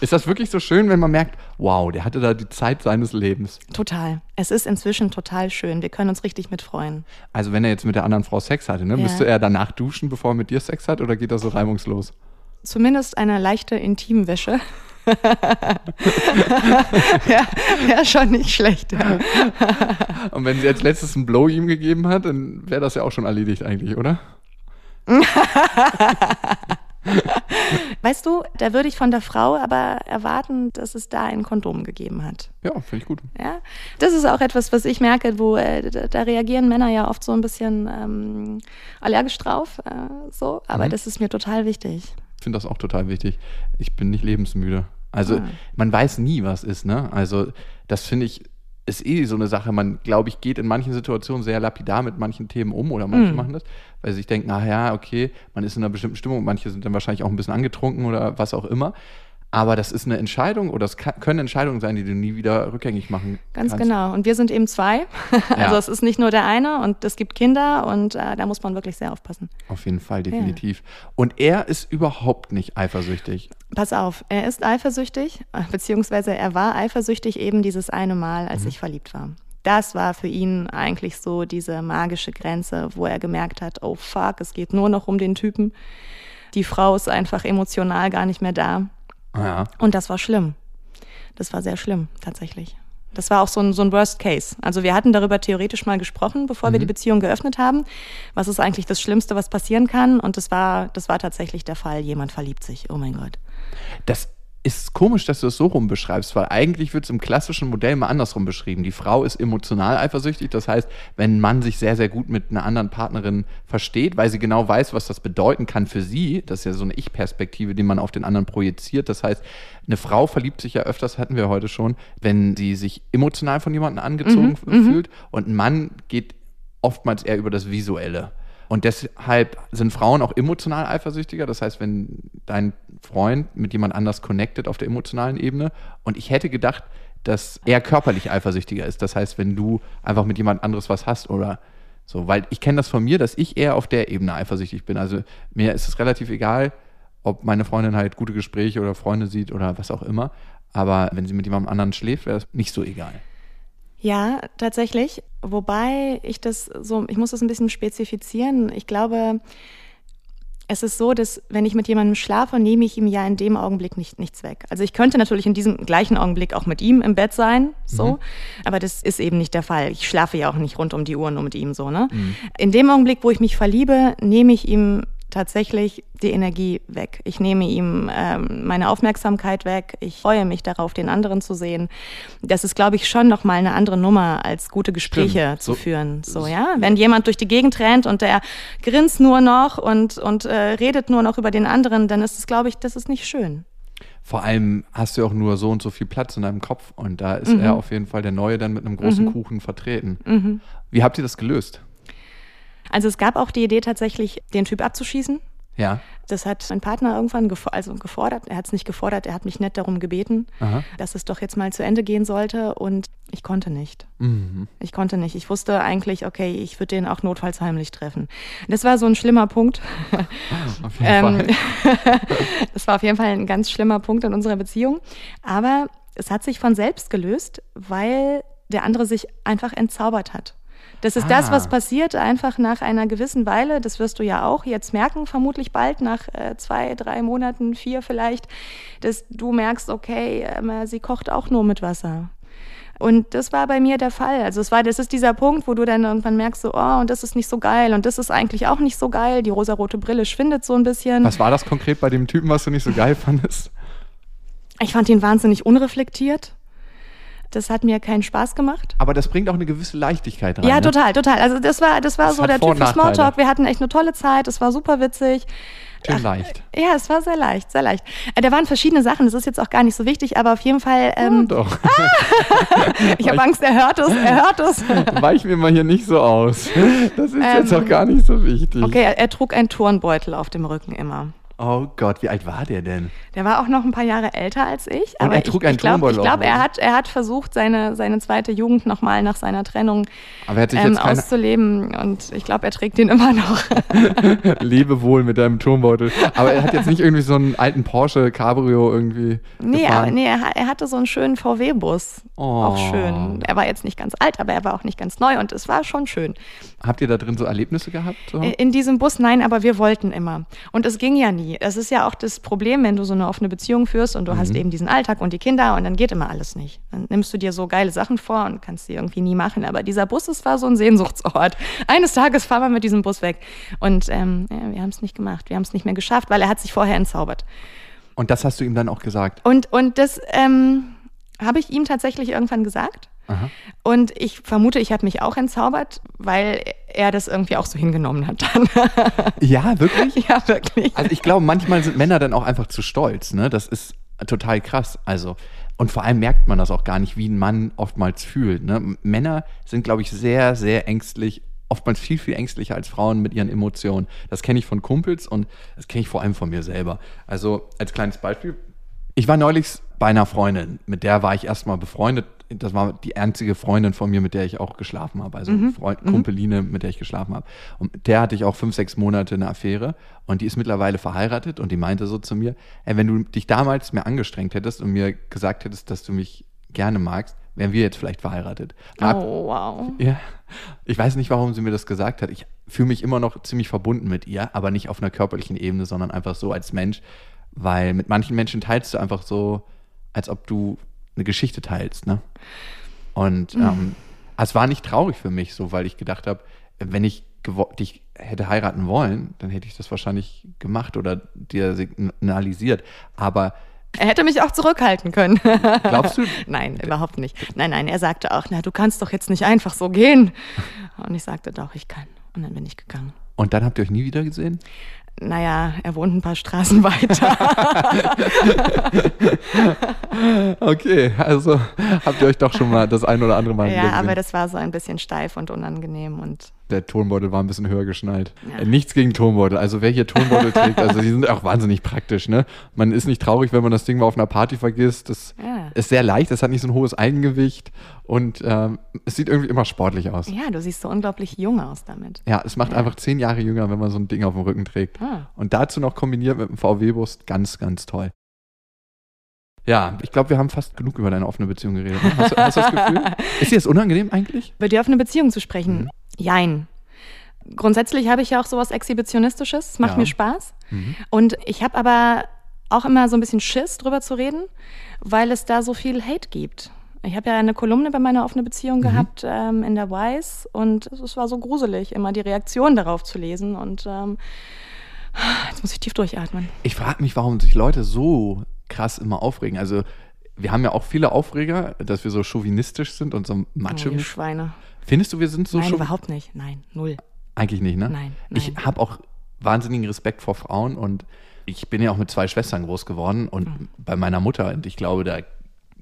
Ist das wirklich so schön, wenn man merkt, wow, der hatte da die Zeit seines Lebens? Total. Es ist inzwischen total schön. Wir können uns richtig mitfreuen. Also wenn er jetzt mit der anderen Frau Sex hatte, ne, ja. müsste er danach duschen, bevor er mit dir Sex hat, oder geht das so reibungslos? Zumindest eine leichte Intimwäsche. Ja, wäre schon nicht schlecht. Ja. Und wenn sie jetzt letztes einen Blow ihm gegeben hat, dann wäre das ja auch schon erledigt eigentlich, oder? weißt du, da würde ich von der Frau aber erwarten, dass es da ein Kondom gegeben hat. Ja, finde ich gut. Ja, das ist auch etwas, was ich merke, wo äh, da, da, reagieren Männer ja oft so ein bisschen ähm, allergisch drauf, äh, so. Aber mhm. das ist mir total wichtig. Ich finde das auch total wichtig. Ich bin nicht lebensmüde. Also ah. man weiß nie, was ist, ne? Also das finde ich ist eh so eine Sache. Man, glaube ich, geht in manchen Situationen sehr lapidar mit manchen Themen um oder manche mm. machen das, weil sie sich denken, ach ja, okay, man ist in einer bestimmten Stimmung, manche sind dann wahrscheinlich auch ein bisschen angetrunken oder was auch immer. Aber das ist eine Entscheidung oder es können Entscheidungen sein, die du nie wieder rückgängig machen Ganz kannst. genau. Und wir sind eben zwei. also ja. es ist nicht nur der eine und es gibt Kinder und äh, da muss man wirklich sehr aufpassen. Auf jeden Fall, definitiv. Ja. Und er ist überhaupt nicht eifersüchtig. Pass auf, er ist eifersüchtig, beziehungsweise er war eifersüchtig eben dieses eine Mal, als mhm. ich verliebt war. Das war für ihn eigentlich so diese magische Grenze, wo er gemerkt hat, oh fuck, es geht nur noch um den Typen. Die Frau ist einfach emotional gar nicht mehr da. Ja. Und das war schlimm. Das war sehr schlimm, tatsächlich. Das war auch so ein, so ein Worst Case. Also wir hatten darüber theoretisch mal gesprochen, bevor mhm. wir die Beziehung geöffnet haben. Was ist eigentlich das Schlimmste, was passieren kann? Und das war, das war tatsächlich der Fall. Jemand verliebt sich. Oh mein Gott. Das ist komisch, dass du es so rum beschreibst, weil eigentlich wird es im klassischen Modell mal andersrum beschrieben. Die Frau ist emotional eifersüchtig, das heißt, wenn ein Mann sich sehr, sehr gut mit einer anderen Partnerin versteht, weil sie genau weiß, was das bedeuten kann für sie, das ist ja so eine Ich-Perspektive, die man auf den anderen projiziert. Das heißt, eine Frau verliebt sich ja öfters, hatten wir heute schon, wenn sie sich emotional von jemandem angezogen Mhm, fühlt und ein Mann geht oftmals eher über das Visuelle. Und deshalb sind Frauen auch emotional eifersüchtiger. Das heißt, wenn dein Freund mit jemand anders connected auf der emotionalen Ebene. Und ich hätte gedacht, dass er körperlich eifersüchtiger ist. Das heißt, wenn du einfach mit jemand anderes was hast oder so. Weil ich kenne das von mir, dass ich eher auf der Ebene eifersüchtig bin. Also mir ist es relativ egal, ob meine Freundin halt gute Gespräche oder Freunde sieht oder was auch immer. Aber wenn sie mit jemandem anderen schläft, wäre das nicht so egal. Ja, tatsächlich. Wobei ich das so, ich muss das ein bisschen spezifizieren. Ich glaube, es ist so, dass wenn ich mit jemandem schlafe, nehme ich ihm ja in dem Augenblick nicht, nichts weg. Also ich könnte natürlich in diesem gleichen Augenblick auch mit ihm im Bett sein, so, aber das ist eben nicht der Fall. Ich schlafe ja auch nicht rund um die Uhr nur mit ihm so, ne? In dem Augenblick, wo ich mich verliebe, nehme ich ihm tatsächlich die Energie weg. Ich nehme ihm ähm, meine Aufmerksamkeit weg. Ich freue mich darauf, den anderen zu sehen. Das ist, glaube ich, schon noch mal eine andere Nummer, als gute Gespräche Stimmt. zu So- führen. So, ja. Wenn jemand durch die Gegend rennt und der grinst nur noch und, und äh, redet nur noch über den anderen, dann ist es, glaube ich, das ist nicht schön. Vor allem hast du auch nur so und so viel Platz in deinem Kopf und da ist er auf jeden Fall der Neue dann mit einem großen Kuchen vertreten. Wie habt ihr das gelöst? Also es gab auch die Idee tatsächlich, den Typ abzuschießen. Ja. Das hat mein Partner irgendwann gefo also gefordert. Er hat es nicht gefordert, er hat mich nett darum gebeten, Aha. dass es doch jetzt mal zu Ende gehen sollte. Und ich konnte nicht. Mhm. Ich konnte nicht. Ich wusste eigentlich, okay, ich würde den auch notfalls heimlich treffen. Das war so ein schlimmer Punkt. Auf jeden Ähm, Fall. das war auf jeden Fall ein ganz schlimmer Punkt in unserer Beziehung. Aber es hat sich von selbst gelöst, weil der andere sich einfach entzaubert hat. Das ist das, Ah. was passiert einfach nach einer gewissen Weile. Das wirst du ja auch jetzt merken, vermutlich bald, nach äh, zwei, drei Monaten, vier vielleicht, dass du merkst, okay, ähm, sie kocht auch nur mit Wasser. Und das war bei mir der Fall. Also es war, das ist dieser Punkt, wo du dann irgendwann merkst, so, oh, und das ist nicht so geil und das ist eigentlich auch nicht so geil. Die rosarote Brille schwindet so ein bisschen. Was war das konkret bei dem Typen, was du nicht so geil fandest? Ich fand ihn wahnsinnig unreflektiert. Das hat mir keinen Spaß gemacht. Aber das bringt auch eine gewisse Leichtigkeit rein. Ja, ne? total, total. Also das war, das war Das so der Typ für. Smalltalk. Wir hatten echt eine tolle Zeit. Es war super witzig. Schön leicht. Ja, es war sehr leicht, sehr leicht. Äh, Da waren verschiedene Sachen. Das ist jetzt auch gar nicht so wichtig, aber auf jeden Fall. Ähm, Ja, doch. ich habe Angst, er hört es, er hört es. Weich mir mal hier nicht so aus. Das ist jetzt Ähm, auch gar nicht so wichtig. Okay, er, er trug einen Turnbeutel auf dem Rücken immer. Oh Gott, wie alt war der denn? Der war auch noch ein paar Jahre älter als ich. Und aber er trug ich, einen ich glaube, Turnbeutel ich glaub, auf dem er hat, er hat versucht, seine, seine zweite Jugend nochmal nach seiner Trennung Aber er hat sich ähm, auszuleben. Und ich glaube, er trägt den immer noch. Lebewohl mit deinem Turmbeutel. Aber er hat jetzt nicht irgendwie so einen alten Porsche Cabrio irgendwie Nee, gefahren. aber nee er, er hatte so einen schönen VW-Bus. Oh. Auch schön. Er war jetzt nicht ganz alt, aber er war auch nicht ganz neu und es war schon schön. Habt ihr da drin so Erlebnisse gehabt? So? In diesem Bus, nein, aber wir wollten immer. Und es ging ja nie. Es ist ja auch das Problem, wenn du so eine offene Beziehung führst und du Mhm. hast eben diesen Alltag und die Kinder und dann geht immer alles nicht. Dann nimmst du dir so geile Sachen vor und kannst sie irgendwie nie machen. Aber dieser Bus, es war so ein Sehnsuchtsort. Eines Tages fahren wir mit diesem Bus weg. Und ähm, ja, wir haben es nicht gemacht. Wir haben es nicht mehr geschafft, weil er hat sich vorher entzaubert. Und das hast du ihm dann auch gesagt. Und, und das ähm, habe ich ihm tatsächlich irgendwann gesagt. Aha. Und ich vermute, ich habe mich auch entzaubert, weil er das irgendwie auch so hingenommen hat dann. Ja, wirklich? ja, wirklich. Also ich glaube, manchmal sind Männer dann auch einfach zu stolz. Ne? Das ist total krass. Also und vor allem merkt man das auch gar nicht, wie ein Mann oftmals fühlt. Ne? Männer sind, glaube ich, sehr, sehr ängstlich. Oftmals viel, viel ängstlicher als Frauen mit ihren Emotionen. Das kenne ich von Kumpels und das kenne ich vor allem von mir selber. Also als kleines Beispiel. Ich war neulich bei einer Freundin, mit der war ich erstmal befreundet. Das war die einzige Freundin von mir, mit der ich auch geschlafen habe. Also Freund, Kumpeline, mit der ich geschlafen habe. Und mit der hatte ich auch fünf, sechs Monate eine Affäre. Und die ist mittlerweile verheiratet und die meinte so zu mir, ey, wenn du dich damals mehr angestrengt hättest und mir gesagt hättest, dass du mich gerne magst, wären wir jetzt vielleicht verheiratet. Hab- Oh, wow. ja, ich weiß nicht, warum sie mir das gesagt hat. Ich fühle mich immer noch ziemlich verbunden mit ihr, aber nicht auf einer körperlichen Ebene, sondern einfach so als Mensch, weil mit manchen Menschen teilst du einfach so, als ob du eine Geschichte teilst, ne? Und ähm, es war nicht traurig für mich so, weil ich gedacht habe, wenn ich dich hätte heiraten wollen, dann hätte ich das wahrscheinlich gemacht oder dir signalisiert. Aber Er hätte mich auch zurückhalten können. Glaubst du? nein, überhaupt nicht. Nein, nein, er sagte auch, na, du kannst doch jetzt nicht einfach so gehen. Und ich sagte doch, ich kann. Und dann bin ich gegangen. Und dann habt ihr euch nie wieder gesehen? Naja, er wohnt ein paar Straßen weiter. okay, also habt ihr euch doch schon mal das ein oder andere Mal ja, aber das war so ein bisschen steif und unangenehm und der Tonbeutel war ein bisschen höher geschnallt. Ja. Äh, nichts gegen Tonbeutel. Also wer hier Tonbeutel trägt, also die sind auch wahnsinnig praktisch. Ne? Man ist nicht traurig, wenn man das Ding mal auf einer Party vergisst. Das ja. ist sehr leicht, es hat nicht so ein hohes Eigengewicht und ähm, es sieht irgendwie immer sportlich aus. Ja, du siehst so unglaublich jung aus damit. Ja, es macht ja. einfach zehn Jahre jünger, wenn man so ein Ding auf dem Rücken trägt. Ah. Und dazu noch kombiniert mit einem VW-Bus, ganz, ganz toll. Ja, ich glaube, wir haben fast genug über deine offene Beziehung geredet. Hast, hast, du das Gefühl? Ist dir das unangenehm eigentlich? Über die offene Beziehung zu sprechen? Mhm. Jein. Grundsätzlich habe ich ja auch sowas Exhibitionistisches. Es macht ja. mir Spaß. Mhm. Und ich habe aber auch immer so ein bisschen Schiss, drüber zu reden, weil es da so viel Hate gibt. Ich habe ja eine Kolumne bei meiner offenen Beziehung mhm. gehabt ähm, in der Wise und es war so gruselig, immer die Reaktion darauf zu lesen. Und ähm, jetzt muss ich tief durchatmen. Ich frage mich, warum sich Leute so krass immer aufregen. Also wir haben ja auch viele Aufreger, dass wir so chauvinistisch sind und so macho. Oh, Schweine. Findest du, wir sind so Nein, überhaupt nicht. Nein, null. Eigentlich nicht, ne? Nein. nein. Ich habe auch wahnsinnigen Respekt vor Frauen und ich bin ja auch mit zwei Schwestern groß geworden und mhm. bei meiner Mutter und ich glaube, da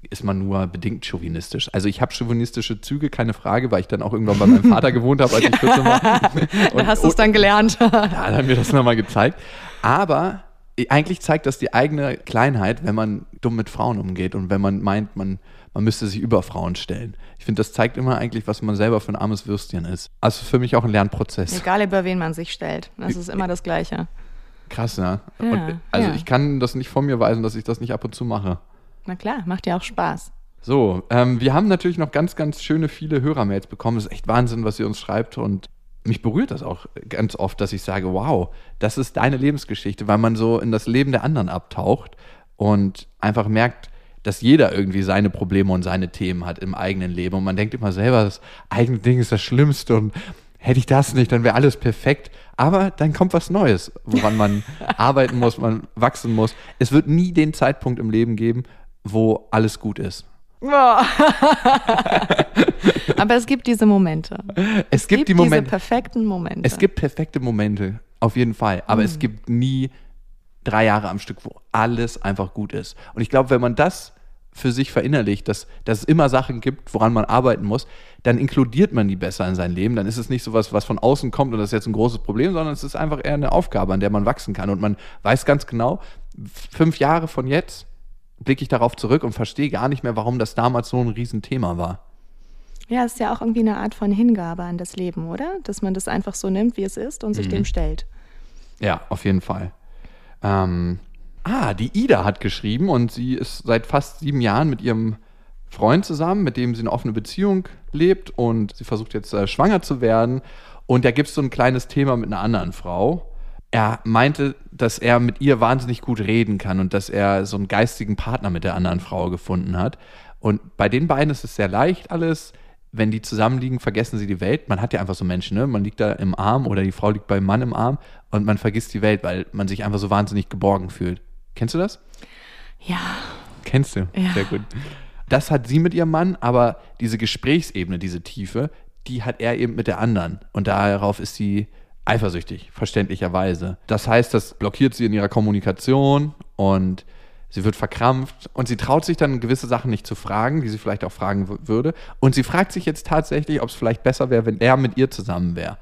ist man nur bedingt chauvinistisch. Also ich habe chauvinistische Züge, keine Frage, weil ich dann auch irgendwann bei meinem Vater gewohnt habe, als ich 14 war. Und, hast du es dann gelernt. ja, dann hat mir das nochmal gezeigt. Aber eigentlich zeigt das die eigene Kleinheit, wenn man dumm mit Frauen umgeht und wenn man meint, man, man müsste sich über Frauen stellen. Ich finde, das zeigt immer eigentlich, was man selber für ein armes Würstchen ist. Also für mich auch ein Lernprozess. Egal, über wen man sich stellt. Das ist immer das Gleiche. Krass, ne? ja. Und also ja. ich kann das nicht von mir weisen, dass ich das nicht ab und zu mache. Na klar, macht ja auch Spaß. So, ähm, wir haben natürlich noch ganz, ganz schöne viele Hörermails bekommen. Das ist echt Wahnsinn, was ihr uns schreibt. Und mich berührt das auch ganz oft, dass ich sage, wow, das ist deine Lebensgeschichte, weil man so in das Leben der anderen abtaucht und einfach merkt, dass jeder irgendwie seine Probleme und seine Themen hat im eigenen Leben. Und man denkt immer selber, das eigene Ding ist das Schlimmste und hätte ich das nicht, dann wäre alles perfekt. Aber dann kommt was Neues, woran man arbeiten muss, man wachsen muss. Es wird nie den Zeitpunkt im Leben geben, wo alles gut ist. Aber es gibt diese Momente. Es, es gibt, gibt, die Momente. Diese perfekten Momente. Es gibt perfekte Momente, auf jeden Fall. Aber mhm. es gibt nie drei Jahre am Stück, wo alles einfach gut ist. Und ich glaube, wenn man das für sich verinnerlicht, dass, dass es immer Sachen gibt, woran man arbeiten muss, dann inkludiert man die besser in sein Leben. Dann ist es nicht so was, was von außen kommt und das ist jetzt ein großes Problem, sondern es ist einfach eher eine Aufgabe, an der man wachsen kann. Und man weiß ganz genau, fünf Jahre von jetzt blicke ich darauf zurück und verstehe gar nicht mehr, warum das damals so ein Riesenthema war. Ja, es ist ja auch irgendwie eine Art von Hingabe an das Leben, oder? Dass man das einfach so nimmt, wie es ist und sich mhm. dem stellt. Ja, auf jeden Fall. Ähm, ah, die Ida hat geschrieben und sie ist seit fast sieben Jahren mit ihrem Freund zusammen, mit dem sie eine offene Beziehung lebt und sie versucht jetzt äh, schwanger zu werden. Und da gibt es so ein kleines Thema mit einer anderen Frau. Er meinte, dass er mit ihr wahnsinnig gut reden kann und dass er so einen geistigen Partner mit der anderen Frau gefunden hat. Und bei den beiden ist es sehr leicht alles. Wenn die zusammenliegen, vergessen sie die Welt. Man hat ja einfach so Menschen, ne? Man liegt da im Arm oder die Frau liegt beim Mann im Arm und man vergisst die Welt, weil man sich einfach so wahnsinnig geborgen fühlt. Kennst du das? Ja. Kennst du? Ja. Sehr gut. Das hat sie mit ihrem Mann, aber diese Gesprächsebene, diese Tiefe, die hat er eben mit der anderen. Und darauf ist sie eifersüchtig, verständlicherweise. Das heißt, das blockiert sie in ihrer Kommunikation und sie wird verkrampft und sie traut sich dann gewisse Sachen nicht zu fragen, die sie vielleicht auch fragen würde. Und sie fragt sich jetzt tatsächlich, ob es vielleicht besser wäre, wenn er mit ihr zusammen wäre.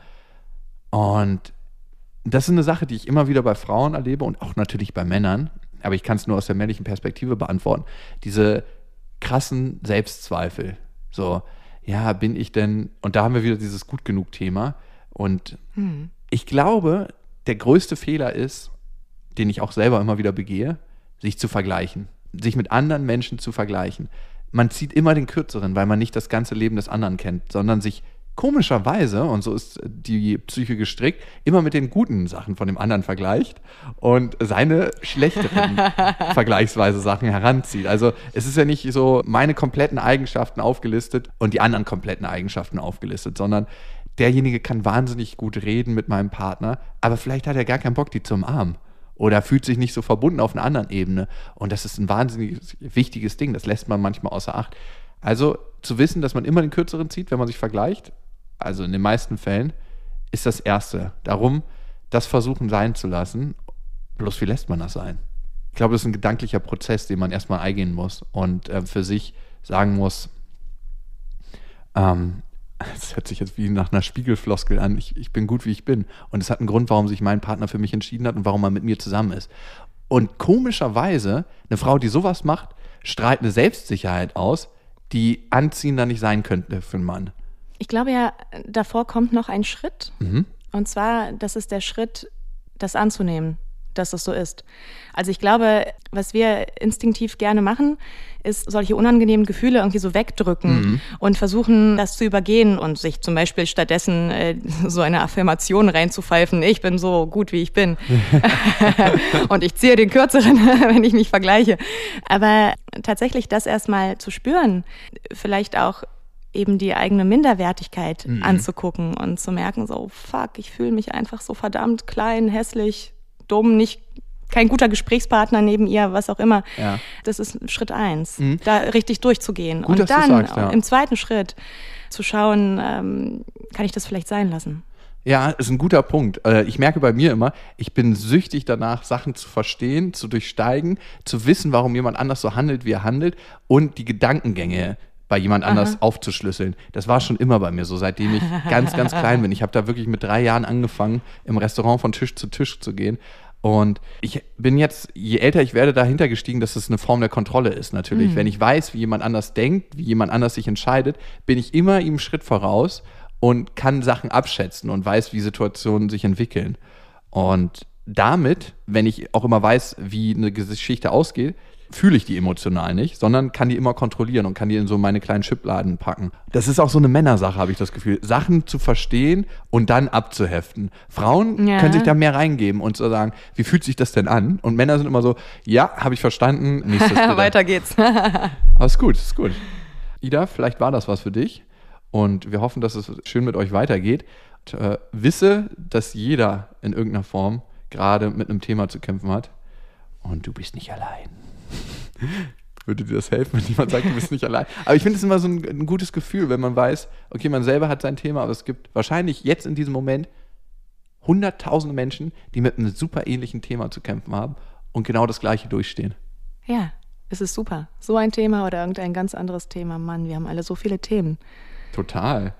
Und das ist eine Sache, die ich immer wieder bei Frauen erlebe und auch natürlich bei Männern, aber ich kann es nur aus der männlichen Perspektive beantworten. Diese krassen Selbstzweifel. So, ja, bin ich denn, und da haben wir wieder dieses gut genug Thema. Und hm. Ich glaube, der größte Fehler ist, den ich auch selber immer wieder begehe, sich zu vergleichen, sich mit anderen Menschen zu vergleichen. Man zieht immer den kürzeren, weil man nicht das ganze Leben des anderen kennt, sondern sich komischerweise, und so ist die Psyche gestrickt, immer mit den guten Sachen von dem anderen vergleicht und seine schlechteren vergleichsweise Sachen heranzieht. Also es ist ja nicht so meine kompletten Eigenschaften aufgelistet und die anderen kompletten Eigenschaften aufgelistet, sondern derjenige kann wahnsinnig gut reden mit meinem Partner, aber vielleicht hat er gar keinen Bock, die zu umarmen. oder fühlt sich nicht so verbunden auf einer anderen Ebene. Und das ist ein wahnsinnig wichtiges Ding. Das lässt man manchmal außer Acht. Also zu wissen, dass man immer den kürzeren zieht, wenn man sich vergleicht, also in den meisten Fällen, ist das Erste. Darum, das versuchen sein zu lassen. Bloß wie lässt man das sein? Ich glaube, das ist ein gedanklicher Prozess, den man erstmal eingehen muss und äh, für sich sagen muss, ähm, es hört sich jetzt wie nach einer Spiegelfloskel an, ich, ich bin gut, wie ich bin. Und es hat einen Grund, warum sich mein Partner für mich entschieden hat und warum er mit mir zusammen ist. Und komischerweise, eine Frau, die sowas macht, strahlt eine Selbstsicherheit aus, die anziehender nicht sein könnte für einen Mann. Ich glaube ja, davor kommt noch ein Schritt. Mhm. Und zwar, das ist der Schritt, das anzunehmen dass es so ist. Also ich glaube, was wir instinktiv gerne machen, ist solche unangenehmen Gefühle irgendwie so wegdrücken mhm. und versuchen, das zu übergehen und sich zum Beispiel stattdessen äh, so eine Affirmation reinzupfeifen, ich bin so gut, wie ich bin. und ich ziehe den Kürzeren, wenn ich mich vergleiche. Aber tatsächlich das erstmal zu spüren, vielleicht auch eben die eigene Minderwertigkeit mhm. anzugucken und zu merken, so, fuck, ich fühle mich einfach so verdammt klein, hässlich, dumm, nicht kein guter Gesprächspartner neben ihr, was auch immer. Ja. Das ist Schritt eins, mhm. da richtig durchzugehen. Gut, und dann sagst, ja. im zweiten Schritt zu schauen, ähm, kann ich das vielleicht sein lassen. Ja, ist ein guter Punkt. Äh, ich merke bei mir immer, ich bin süchtig danach, Sachen zu verstehen, zu durchsteigen, zu wissen, warum jemand anders so handelt, wie er handelt und die Gedankengänge bei jemand anders Aha. aufzuschlüsseln. Das war schon immer bei mir so, seitdem ich ganz, ganz klein bin. Ich habe da wirklich mit drei Jahren angefangen, im Restaurant von Tisch zu Tisch zu gehen. Und ich bin jetzt, je älter ich werde, dahinter gestiegen, dass es eine Form der Kontrolle ist, natürlich. Mhm. Wenn ich weiß, wie jemand anders denkt, wie jemand anders sich entscheidet, bin ich immer ihm Schritt voraus und kann Sachen abschätzen und weiß, wie Situationen sich entwickeln. Und damit, wenn ich auch immer weiß, wie eine Geschichte ausgeht, fühle ich die emotional nicht, sondern kann die immer kontrollieren und kann die in so meine kleinen Schubladen packen. Das ist auch so eine Männersache, habe ich das Gefühl. Sachen zu verstehen und dann abzuheften. Frauen ja. können sich da mehr reingeben und so sagen, wie fühlt sich das denn an? Und Männer sind immer so, ja, habe ich verstanden, nächstes Weiter geht's. Aber ist gut, ist gut. Ida, vielleicht war das was für dich und wir hoffen, dass es schön mit euch weitergeht. Und, äh, wisse, dass jeder in irgendeiner Form gerade mit einem Thema zu kämpfen hat und du bist nicht allein. Würde dir das helfen, wenn jemand sagt, du bist nicht allein? Aber ich finde es immer so ein, ein, gutes Gefühl, wenn man weiß, okay, man selber hat sein Thema, aber es gibt wahrscheinlich jetzt in diesem Moment hunderttausende Menschen, die mit einem super ähnlichen Thema zu kämpfen haben und genau das Gleiche durchstehen. Ja, es ist super. So ein Thema oder irgendein ganz anderes Thema. Mann, wir haben alle so viele Themen. Total.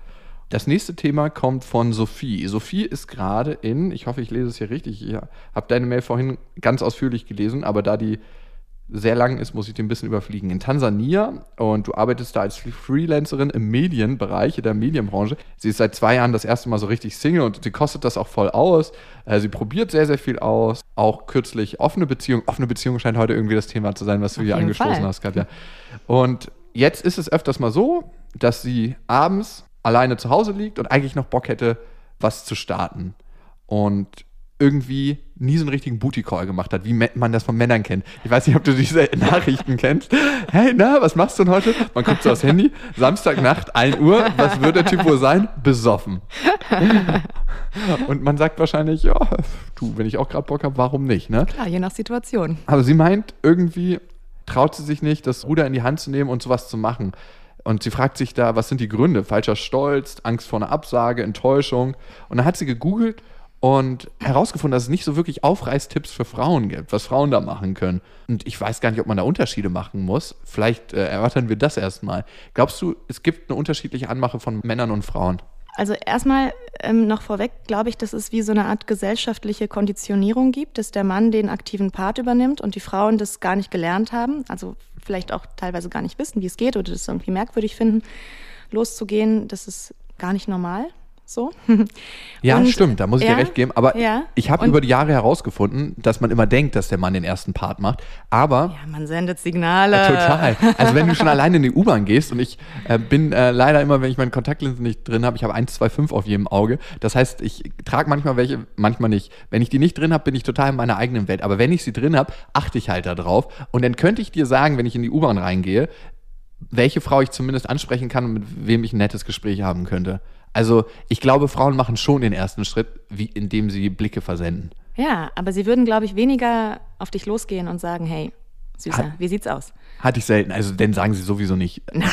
Das nächste Thema kommt von Sophie. Sophie ist gerade in, ich hoffe, ich lese es hier richtig, ich habe deine Mail vorhin ganz ausführlich gelesen, aber da die sehr lang ist, muss ich den ein bisschen überfliegen. In Tansania und du arbeitest da als Freelancerin im Medienbereich, in der Medienbranche. Sie ist seit zwei Jahren das erste Mal so richtig Single und sie kostet das auch voll aus. Äh, sie probiert sehr, sehr viel aus. Auch kürzlich offene Beziehung. Offene Beziehung scheint heute irgendwie das Thema zu sein, was du Auf hier angestoßen Fall. hast, Katja. Und jetzt ist es öfters mal so, dass sie abends alleine zu Hause liegt und eigentlich noch Bock hätte, was zu starten. Und irgendwie nie so einen richtigen Booty-Call gemacht hat, wie man das von Männern kennt. Ich weiß nicht, ob du diese Nachrichten kennst. Hey, na, was machst du denn heute? Man guckt so aufs Handy, Samstagnacht, 1 Uhr, was wird der Typ wohl sein? Besoffen. Und man sagt wahrscheinlich, ja, du, wenn ich auch gerade Bock habe, warum nicht, ne? Klar, je nach Situation. Aber sie meint, irgendwie traut sie sich nicht, das Ruder in die Hand zu nehmen und sowas zu machen. Und sie fragt sich da, was sind die Gründe? Falscher Stolz, Angst vor einer Absage, Enttäuschung. Und dann hat sie gegoogelt und herausgefunden, dass es nicht so wirklich Aufreißtipps für Frauen gibt, was Frauen da machen können. Und ich weiß gar nicht, ob man da Unterschiede machen muss. Vielleicht äh, erörtern wir das erstmal. Glaubst du, es gibt eine unterschiedliche Anmache von Männern und Frauen? Also erstmal ähm, noch vorweg glaube ich, dass es wie so eine Art gesellschaftliche Konditionierung gibt, dass der Mann den aktiven Part übernimmt und die Frauen das gar nicht gelernt haben, also vielleicht auch teilweise gar nicht wissen, wie es geht oder das irgendwie merkwürdig finden, loszugehen. Das ist gar nicht normal. So. Ja, und, stimmt, da muss ich ja, dir recht geben. Aber ja, ich habe über die Jahre herausgefunden, dass man immer denkt, dass der Mann den ersten Part macht. Aber. Ja, man sendet Signale. Äh, total. Also wenn du schon alleine in die U-Bahn gehst und ich äh, bin äh, leider immer, wenn ich meine Kontaktlinsen nicht drin habe, ich habe 1, 2, 5 auf jedem Auge. Das heißt, ich trage manchmal welche, manchmal nicht. Wenn ich die nicht drin habe, bin ich total in meiner eigenen Welt. Aber wenn ich sie drin habe, achte ich halt da drauf. Und dann könnte ich dir sagen, wenn ich in die U-Bahn reingehe, welche Frau ich zumindest ansprechen kann und mit wem ich ein nettes Gespräch haben könnte. Also ich glaube, Frauen machen schon den ersten Schritt, wie, indem sie Blicke versenden. Ja, aber sie würden, glaube ich, weniger auf dich losgehen und sagen, hey, Süßer, Hat- wie sieht's aus? Hatte ich selten, also denn sagen sie sowieso nicht. Nein.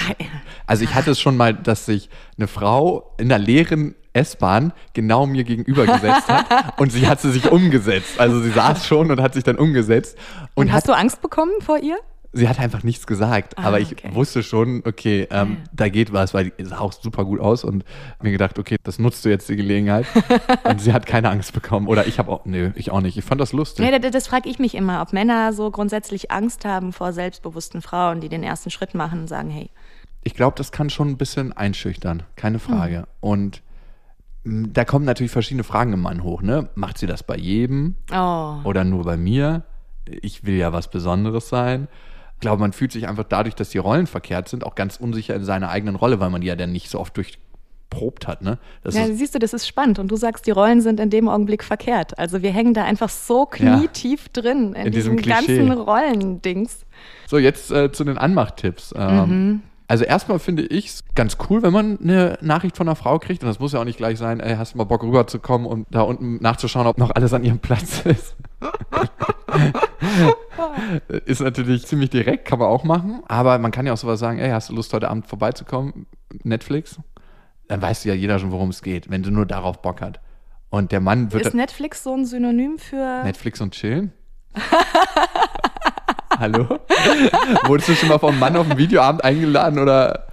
Also ich hatte es schon mal, dass sich eine Frau in der leeren S-Bahn genau mir gegenüber gesetzt hat und sie hat sie sich umgesetzt. Also sie saß schon und hat sich dann umgesetzt und, Und hat, hast du Angst bekommen vor ihr? Sie hat einfach nichts gesagt. Ah, aber ich okay. wusste schon, okay, ähm, da geht was, weil die sah auch super gut aus und mir gedacht, okay, das nutzt du jetzt die Gelegenheit. und sie hat keine Angst bekommen. Oder ich habe auch, nee, ich auch nicht. Ich fand das lustig. Ja, das, das frage ich mich immer, ob Männer so grundsätzlich Angst haben vor selbstbewussten Frauen, die den ersten Schritt machen und sagen, hey, ich glaube, das kann schon ein bisschen einschüchtern, keine Frage. Hm. Und da kommen natürlich verschiedene Fragen im Mann hoch. Ne? Macht sie das bei jedem oh, oder nur bei mir? Ich will ja was Besonderes sein. Ich glaube, man fühlt sich einfach dadurch, dass die Rollen verkehrt sind, auch ganz unsicher in seiner eigenen Rolle, weil man die ja dann nicht so oft durchprobt hat. Ne? Das ja, siehst du, das ist spannend und du sagst, die Rollen sind in dem Augenblick verkehrt. Also wir hängen da einfach so Ja. knietief drin in, In diesem diesem ganzen Rollendings. so, jetzt äh, zu den Anmachtipps. Ähm, Mhm. Also erstmal finde ich es ganz cool, wenn man eine Nachricht von einer Frau kriegt. Und das muss ja auch nicht gleich sein, ey, hast du mal Bock rüberzukommen und da unten nachzuschauen, ob noch alles an ihrem Platz ist. ist natürlich ziemlich direkt, kann man auch machen. Aber man kann ja auch sowas sagen, ey, hast du Lust, heute Abend vorbeizukommen? Netflix? Dann weiß ja jeder schon, worum es geht, wenn du nur darauf Bock hat. Und der Mann wird Ist Netflix so ein Synonym für... Netflix und chillen? Hallo? Wurdest du schon mal vom Mann auf einen Videoabend eingeladen oder?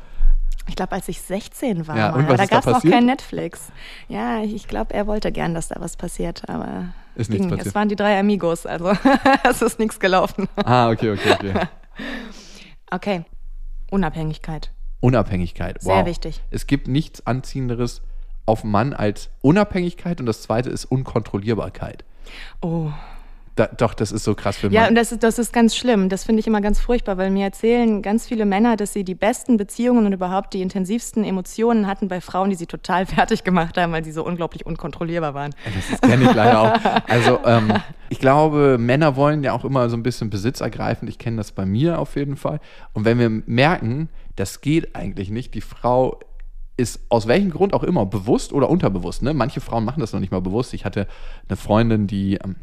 Ich glaube, als ich 16 war, Ja, mal, da gab es noch kein Netflix. Ja, ich glaube, er wollte gern, dass da was passiert, aber Ist nichts passiert. es waren die drei Amigos, also es ist nichts gelaufen. Ah, okay, okay, okay. Okay, Unabhängigkeit. Unabhängigkeit. Wow. Sehr wichtig. Es gibt nichts Anziehenderes auf Mann als Unabhängigkeit und das zweite ist Unkontrollierbarkeit. Oh, Da, doch, das ist so krass für Ja, Mann. und das ist, das ist ganz schlimm. Das finde ich immer ganz furchtbar, weil mir erzählen ganz viele Männer, dass sie die besten Beziehungen und überhaupt die intensivsten Emotionen hatten bei Frauen, die sie total fertig gemacht haben, weil sie so unglaublich unkontrollierbar waren. Das kenne ich leider auch. Also ähm, ich glaube, Männer wollen ja auch immer so ein bisschen Besitz ergreifen. Ich kenne das bei mir auf jeden Fall. Und wenn wir merken, das geht eigentlich nicht, die Frau ist aus welchem Grund auch immer, bewusst oder unterbewusst. Ne? Manche Frauen machen das noch nicht mal bewusst. Ich hatte eine Freundin, die, ähm,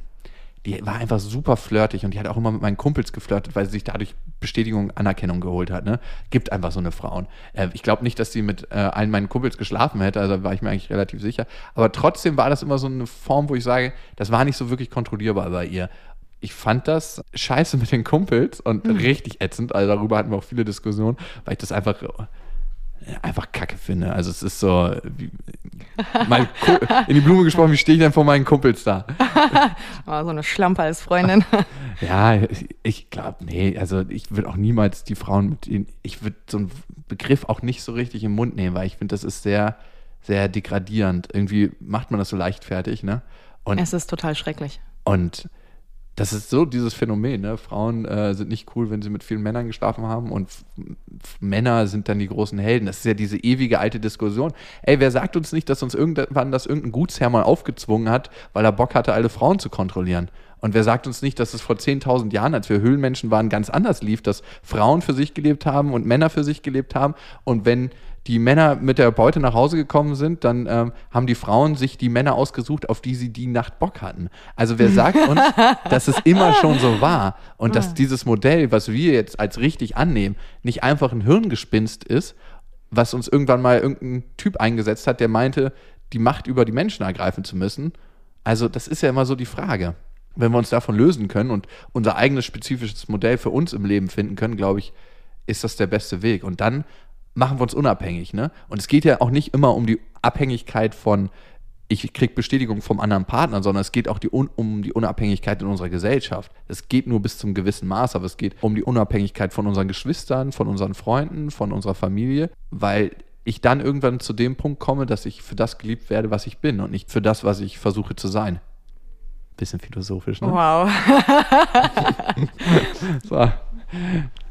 die war einfach super flirtig und die hat auch immer mit meinen Kumpels geflirtet, weil sie sich dadurch Bestätigung, Anerkennung geholt hat. Ne? Gibt einfach so eine Frauen. Äh, ich glaube nicht, dass sie mit äh, allen meinen Kumpels geschlafen hätte, also da war ich mir eigentlich relativ sicher. Aber trotzdem war das immer so eine Form, wo ich sage, das war nicht so wirklich kontrollierbar bei ihr. Ich fand das scheiße mit den Kumpels und richtig ätzend. Also darüber hatten wir auch viele Diskussionen, weil ich das einfach einfach kacke finde. Also es ist so, wie, in die Blume gesprochen, wie stehe ich denn vor meinen Kumpels da? Oh, so eine Schlampe als Freundin. Ja, ich- ich glaube, nee, also ich würde auch niemals die Frauen mit ihnen, ich würde so einen Begriff auch nicht so richtig im Mund nehmen, weil ich finde, das ist sehr, sehr degradierend. Irgendwie macht man das so leichtfertig, ne? Und, es ist total schrecklich. und das ist so dieses Phänomen, ne? Frauen äh, sind nicht cool, wenn sie mit vielen Männern geschlafen haben und Männer sind dann die großen Helden. Das ist ja diese ewige alte Diskussion. Ey, wer sagt uns nicht, dass uns irgendwann das irgendein Gutsherr mal aufgezwungen hat, weil er Bock hatte, alle Frauen zu kontrollieren? Und wer sagt uns nicht, dass es vor 10.000 Jahren, als wir Höhlenmenschen waren, ganz anders lief, dass Frauen für sich gelebt haben und Männer für sich gelebt haben und wenn die Männer mit der Beute nach Hause gekommen sind, dann ähm, haben die Frauen sich die Männer ausgesucht, auf die sie die Nacht Bock hatten. Also wer sagt uns, dass es immer schon so war und dass dieses Modell, was wir jetzt als richtig annehmen, nicht einfach ein Hirngespinst ist, was uns irgendwann mal irgendein Typ eingesetzt hat, der meinte, die Macht über die Menschen ergreifen zu müssen. Also das ist ja immer so die Frage. Wenn wir uns davon lösen können und unser eigenes spezifisches Modell für uns im Leben finden können, glaube ich, ist das der beste Weg. Und dann machen wir uns unabhängig. Ne? Und es geht ja auch nicht immer um die Abhängigkeit von, ich krieg Bestätigung vom anderen Partner, sondern es geht auch die um die Unabhängigkeit in unserer Gesellschaft. Es geht nur bis zum gewissen Maß, aber es geht um die Unabhängigkeit von unseren Geschwistern, von unseren Freunden, von unserer Familie, weil ich dann irgendwann zu dem Punkt komme, dass ich für das geliebt werde, was ich bin und nicht für das, was ich versuche zu sein. Bisschen philosophisch, ne? Wow. So.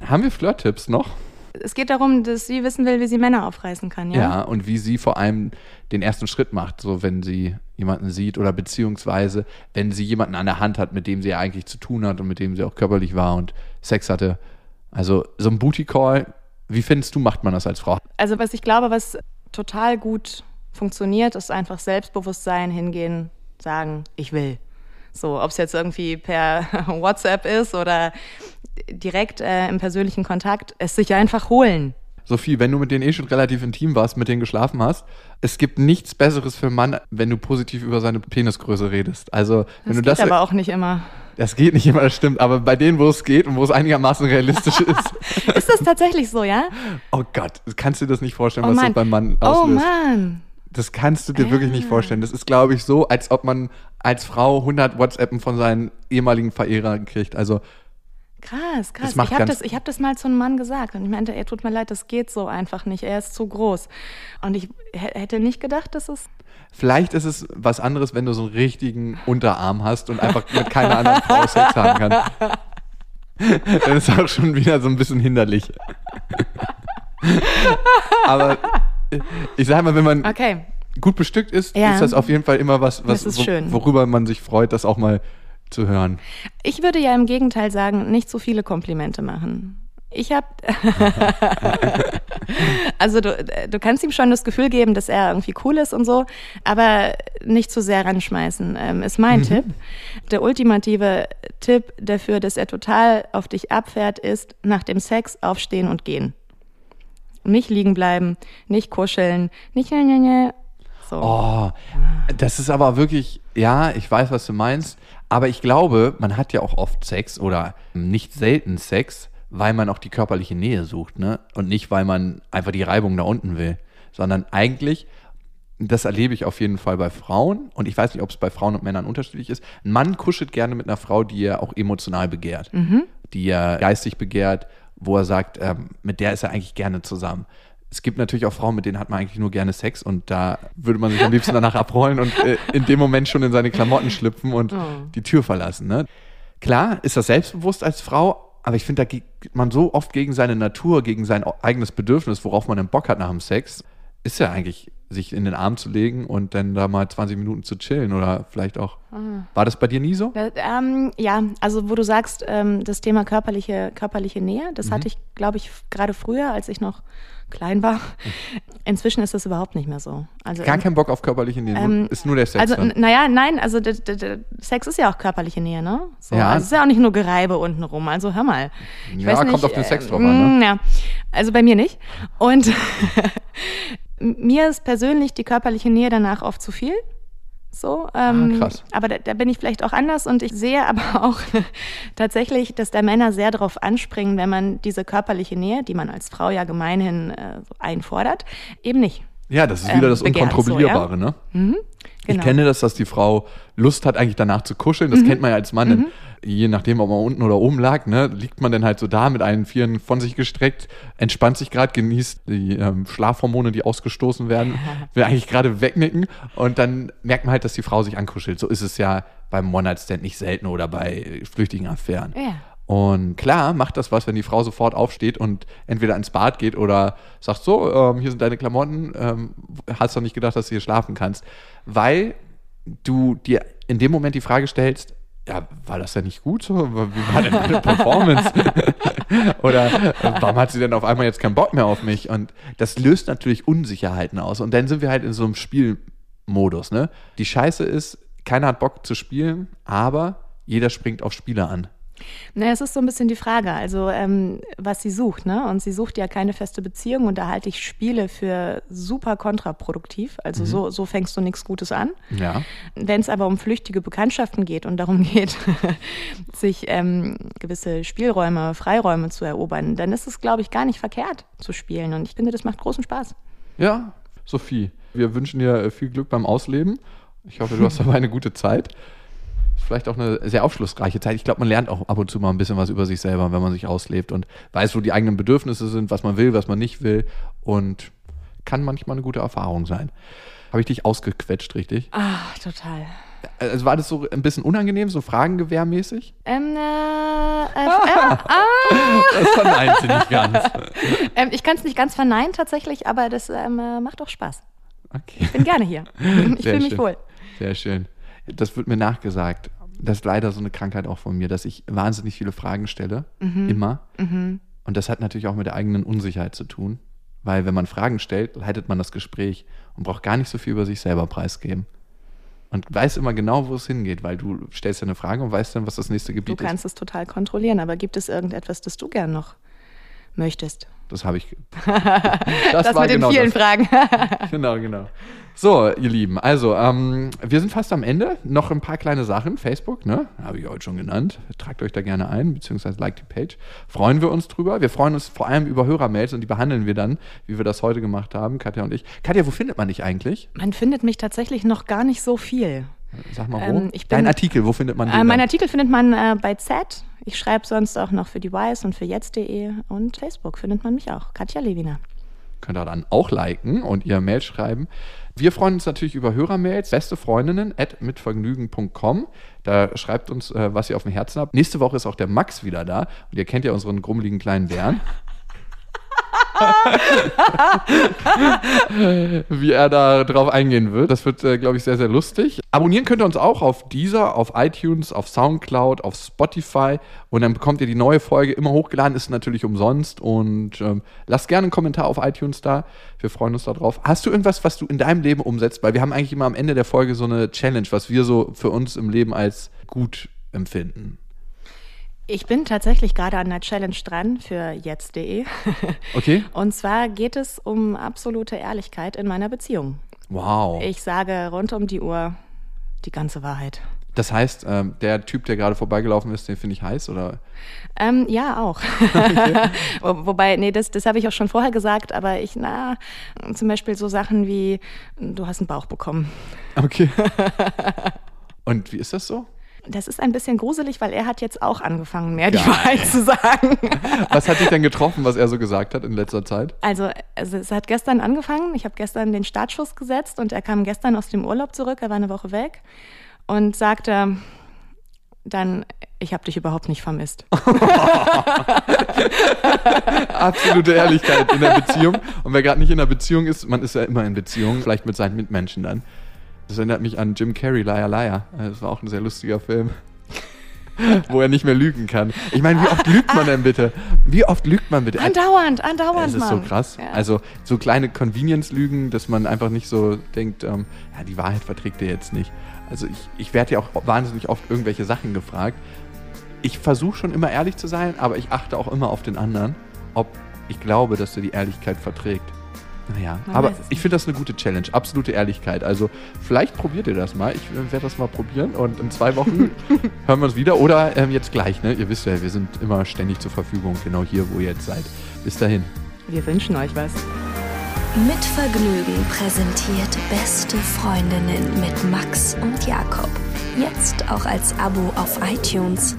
Haben wir Flirt-Tipps noch? Es geht darum, dass sie wissen will, wie sie Männer aufreißen kann, ja? Ja. und wie sie vor allem den ersten Schritt macht, so wenn sie jemanden sieht oder beziehungsweise wenn sie jemanden an der Hand hat, mit dem sie eigentlich zu tun hat und mit dem sie auch körperlich war und Sex hatte. Also so ein Booty-Call, wie findest du, macht man das als Frau? Also was ich glaube, was total gut funktioniert, ist einfach Selbstbewusstsein, hingehen, sagen, ich will. So, ob es jetzt irgendwie per WhatsApp ist oder direkt äh, im persönlichen Kontakt, es sich einfach holen. Sophie, wenn du mit denen eh schon relativ intim warst, mit denen geschlafen hast, es gibt nichts Besseres für einen Mann, wenn du positiv über seine Penisgröße redest. Also, wenn Das du geht das. aber auch nicht immer. Das geht nicht immer, das stimmt, aber bei denen, wo es geht und wo es einigermaßen realistisch ist. Ist das tatsächlich so, ja? Oh Gott, kannst du dir das nicht vorstellen, Oh was das beim Mann Oh auslöst? Mann. Das kannst du dir wirklich nicht vorstellen. Das ist, glaube ich, so, als ob man als Frau 100 WhatsAppen von seinen ehemaligen Verehrern kriegt. Also, Krass, krass. Ich habe das, ich hab das mal zu einem Mann gesagt und ich meinte, er tut mir leid, das geht so einfach nicht. Er ist zu groß. Und ich hätte nicht gedacht, dass es. vielleicht ist es was anderes, wenn du so einen richtigen Unterarm hast und einfach mit keiner anderen Frau Sex haben kannst. Dann ist auch schon wieder so ein bisschen hinderlich. Aber ich sag mal, wenn man Okay. gut bestückt ist, Ja. ist das auf jeden Fall immer was, was schön. worüber man sich freut, das auch mal zu hören. Ich würde ja im Gegenteil sagen, nicht so viele Komplimente machen. Ich habe, also du, du kannst ihm schon das Gefühl geben, dass er irgendwie cool ist und so, aber nicht zu sehr ranschmeißen, ähm, ist mein Tipp. Der ultimative Tipp dafür, dass er total auf dich abfährt, ist nach dem Sex aufstehen und gehen. Nicht liegen bleiben, nicht kuscheln, nicht. So. Oh, das ist aber wirklich, ja, ich weiß, was du meinst, aber ich glaube, man hat ja auch oft Sex oder nicht selten Sex, weil man auch die körperliche Nähe sucht, ne? Und nicht, weil man einfach die Reibung da unten will, sondern eigentlich, das erlebe ich auf jeden Fall bei Frauen und ich weiß nicht, ob es bei Frauen und Männern unterschiedlich ist. Ein Mann kuschelt gerne mit einer Frau, die er auch emotional begehrt, die er geistig begehrt, wo er sagt, ähm, mit der ist er eigentlich gerne zusammen. Es gibt natürlich auch Frauen, mit denen hat man eigentlich nur gerne Sex und da würde man sich am liebsten danach abrollen und äh, in dem Moment schon in seine Klamotten schlüpfen und die Tür verlassen. Ne? Klar ist das selbstbewusst als Frau, aber ich finde, da geht man so oft gegen seine Natur, gegen sein eigenes Bedürfnis, worauf man einen Bock hat nach dem Sex, ist ja eigentlich, sich in den Arm zu legen und dann da mal 20 Minuten zu chillen oder vielleicht auch. War das bei dir nie so? Äh, Ähm, ja, also wo du sagst, ähm, das Thema körperliche, körperliche Nähe, das hatte ich, glaube ich, gerade früher, als ich noch klein war. Inzwischen ist das überhaupt nicht mehr so. Also Gar ähm, kein Bock auf körperliche Nähe, ähm, ist nur der Sex Also, dann. naja, nein, also Sex ist ja auch körperliche Nähe, ne? So, Ja. Also es ist ja auch nicht nur Gereibe untenrum, also hör mal. Ich Ja, weiß nicht, kommt auf den Sex äh, drauf an, ne? mm, Ja, also bei mir nicht. Und mir ist persönlich die körperliche Nähe danach oft zu viel. So, ähm, Ah, krass. aber da, da bin ich vielleicht auch anders und ich sehe aber auch tatsächlich, dass da Männer sehr darauf anspringen, wenn man diese körperliche Nähe, die man als Frau ja gemeinhin äh, einfordert, eben nicht. Ja, das ist ähm, wieder das begehrt, so, Unkontrollierbare, ne? Ich Genau. kenne das, dass die Frau Lust hat, eigentlich danach zu kuscheln. Das kennt man ja als Mann. Denn Je nachdem, ob man unten oder oben lag, ne, liegt man dann halt so da mit allen Vieren von sich gestreckt, entspannt sich gerade, genießt die ähm, Schlafhormone, die ausgestoßen werden, will eigentlich gerade wegnicken und dann merkt man halt, dass die Frau sich ankuschelt. So ist es ja beim One-Night-Stand nicht selten oder bei flüchtigen Affären. Ja. Und klar macht das was, wenn die Frau sofort aufsteht und entweder ins Bad geht oder sagt so, ähm, hier sind deine Klamotten, ähm, hast doch nicht gedacht, dass du hier schlafen kannst. Weil du dir in dem Moment die Frage stellst, ja, war das denn nicht gut so? Wie war denn deine Performance? Oder äh, warum hat sie denn auf einmal jetzt keinen Bock mehr auf mich? Und das löst natürlich Unsicherheiten aus. Und dann sind wir halt in so einem Spielmodus. Ne? Die Scheiße ist, keiner hat Bock zu spielen, aber jeder springt auf Spieler an. Naja, es ist so ein bisschen die Frage, also ähm, was sie sucht, ne? Und sie sucht ja keine feste Beziehung und da halte ich Spiele für super kontraproduktiv. Also so, so fängst du nichts Gutes an. Ja. Wenn es aber um flüchtige Bekanntschaften geht und darum geht, sich ähm, gewisse Spielräume, Freiräume zu erobern, dann ist es, glaube ich, gar nicht verkehrt zu spielen. Und ich finde, das macht großen Spaß. Ja, Sophie, wir wünschen dir äh, viel Glück beim Ausleben. Ich hoffe, du hast dabei eine gute Zeit. Vielleicht auch eine sehr aufschlussreiche Zeit. Ich glaube, man lernt auch ab und zu mal ein bisschen was über sich selber, wenn man sich auslebt und weiß, wo die eigenen Bedürfnisse sind, was man will, was man nicht will. Und kann manchmal eine gute Erfahrung sein. Habe ich dich ausgequetscht, richtig? Ah, total. Also war das so ein bisschen unangenehm, so Fragengewehrmäßig? Ähm, äh, äh, äh, Das verneint sie nicht ganz. ähm, ich kann es nicht ganz verneinen tatsächlich, aber das ähm, äh, macht auch Spaß. Okay. Bin gerne hier. Ich fühle mich wohl. Sehr schön. Das wird mir nachgesagt. Das ist leider so eine Krankheit auch von mir, dass ich wahnsinnig viele Fragen stelle. Mhm. Immer. Und das hat natürlich auch mit der eigenen Unsicherheit zu tun. Weil wenn man Fragen stellt, leitet man das Gespräch und braucht gar nicht so viel über sich selber preisgeben. und weiß immer genau, wo es hingeht, weil du stellst ja eine Frage und weißt dann, was das nächste Gebiet Du kannst es total kontrollieren, aber gibt es irgendetwas, das du gern noch möchtest? Das habe ich. Das, war mit den genau vielen das. Fragen. Genau, genau. So, ihr Lieben, also ähm, wir sind fast am Ende. Noch ein paar kleine Sachen. Facebook, ne? Habe ich heute schon genannt. Tragt euch da gerne ein, beziehungsweise like die Page. Freuen wir uns drüber. Wir freuen uns vor allem über Hörermails und die behandeln wir dann, wie wir das heute gemacht haben, Katja und ich. Katja, wo findet man dich eigentlich? Man findet mich tatsächlich noch gar nicht so viel. Sag mal wo. Ähm, ich bin- Dein Artikel, wo findet man den? Äh, mein? Artikel findet man äh, bei Z. Ich schreibe sonst auch noch für die Wise und für jetzt.de und Facebook findet man mich auch. Katja Lewiner. könnt ihr dann auch liken und ihr Mail schreiben. Wir freuen uns natürlich über Hörermails, beste Freundinnen at mitvergnügen.com. Da schreibt uns, äh, was ihr auf dem Herzen habt. Nächste Woche ist auch der Max wieder da und ihr kennt ja unseren grummeligen kleinen Bären. Wie er da drauf eingehen wird. Das wird, äh, glaube ich, sehr, sehr lustig. Abonnieren könnt ihr uns auch auf Deezer, auf iTunes, auf Soundcloud, auf Spotify und dann bekommt ihr die neue Folge immer hochgeladen, ist natürlich umsonst und ähm, lasst gerne einen Kommentar auf iTunes da. Wir freuen uns darauf. Hast du irgendwas, was du in deinem Leben umsetzt? Weil wir haben eigentlich immer am Ende der Folge so eine Challenge, was wir so für uns im Leben als gut empfinden. Ich bin tatsächlich gerade an einer Challenge dran für jetzt.de. Okay? Und zwar geht es um absolute Ehrlichkeit in meiner Beziehung. Wow. Ich sage rund um die Uhr die ganze Wahrheit. Das heißt, ähm, der Typ, der gerade vorbeigelaufen ist, den finde ich heiß, oder? Ähm, ja, auch. Wo- Wobei, nee, das, das habe ich auch schon vorher gesagt, aber ich, na, zum Beispiel so Sachen wie, du hast einen Bauch bekommen. Okay. Und wie ist das so? Das ist ein bisschen gruselig, weil er hat jetzt auch angefangen, mehr die Geil. Wahrheit zu sagen. Was hat dich denn getroffen, was er so gesagt hat in letzter Zeit? Also, also es hat gestern angefangen. Ich habe gestern den Startschuss gesetzt und er kam gestern aus dem Urlaub zurück. Er war eine Woche weg und sagte dann, ich habe dich überhaupt nicht vermisst. Absolute Ehrlichkeit in der Beziehung. Und wer gerade nicht in der Beziehung ist, man ist ja immer in Beziehung, vielleicht mit seinen Mitmenschen dann. Das erinnert mich an Jim Carrey, Liar Liar. Das war auch ein sehr lustiger Film. Wo er nicht mehr lügen kann. Ich meine, wie oft lügt man denn bitte? Wie oft lügt man bitte? Andauernd, andauernd, Es ist so krass. Ja. Also so kleine Convenience-Lügen, dass man einfach nicht so denkt, ähm, ja, die Wahrheit verträgt er jetzt nicht. Also ich, ich werde ja auch wahnsinnig oft irgendwelche Sachen gefragt. Ich versuche schon immer ehrlich zu sein, aber ich achte auch immer auf den anderen, ob ich glaube, dass er die Ehrlichkeit verträgt. Naja, Man aber ich finde das eine gute Challenge, absolute Ehrlichkeit. Also vielleicht probiert ihr das mal. Ich äh, werde das mal probieren und in zwei Wochen hören wir uns wieder oder ähm, jetzt gleich. Ne? Ihr wisst ja, wir sind immer ständig zur Verfügung, genau hier, wo ihr jetzt seid. Bis dahin. Wir wünschen euch was. Mit Vergnügen präsentiert Beste Freundinnen mit Max und Jakob. Jetzt auch als Abo auf iTunes.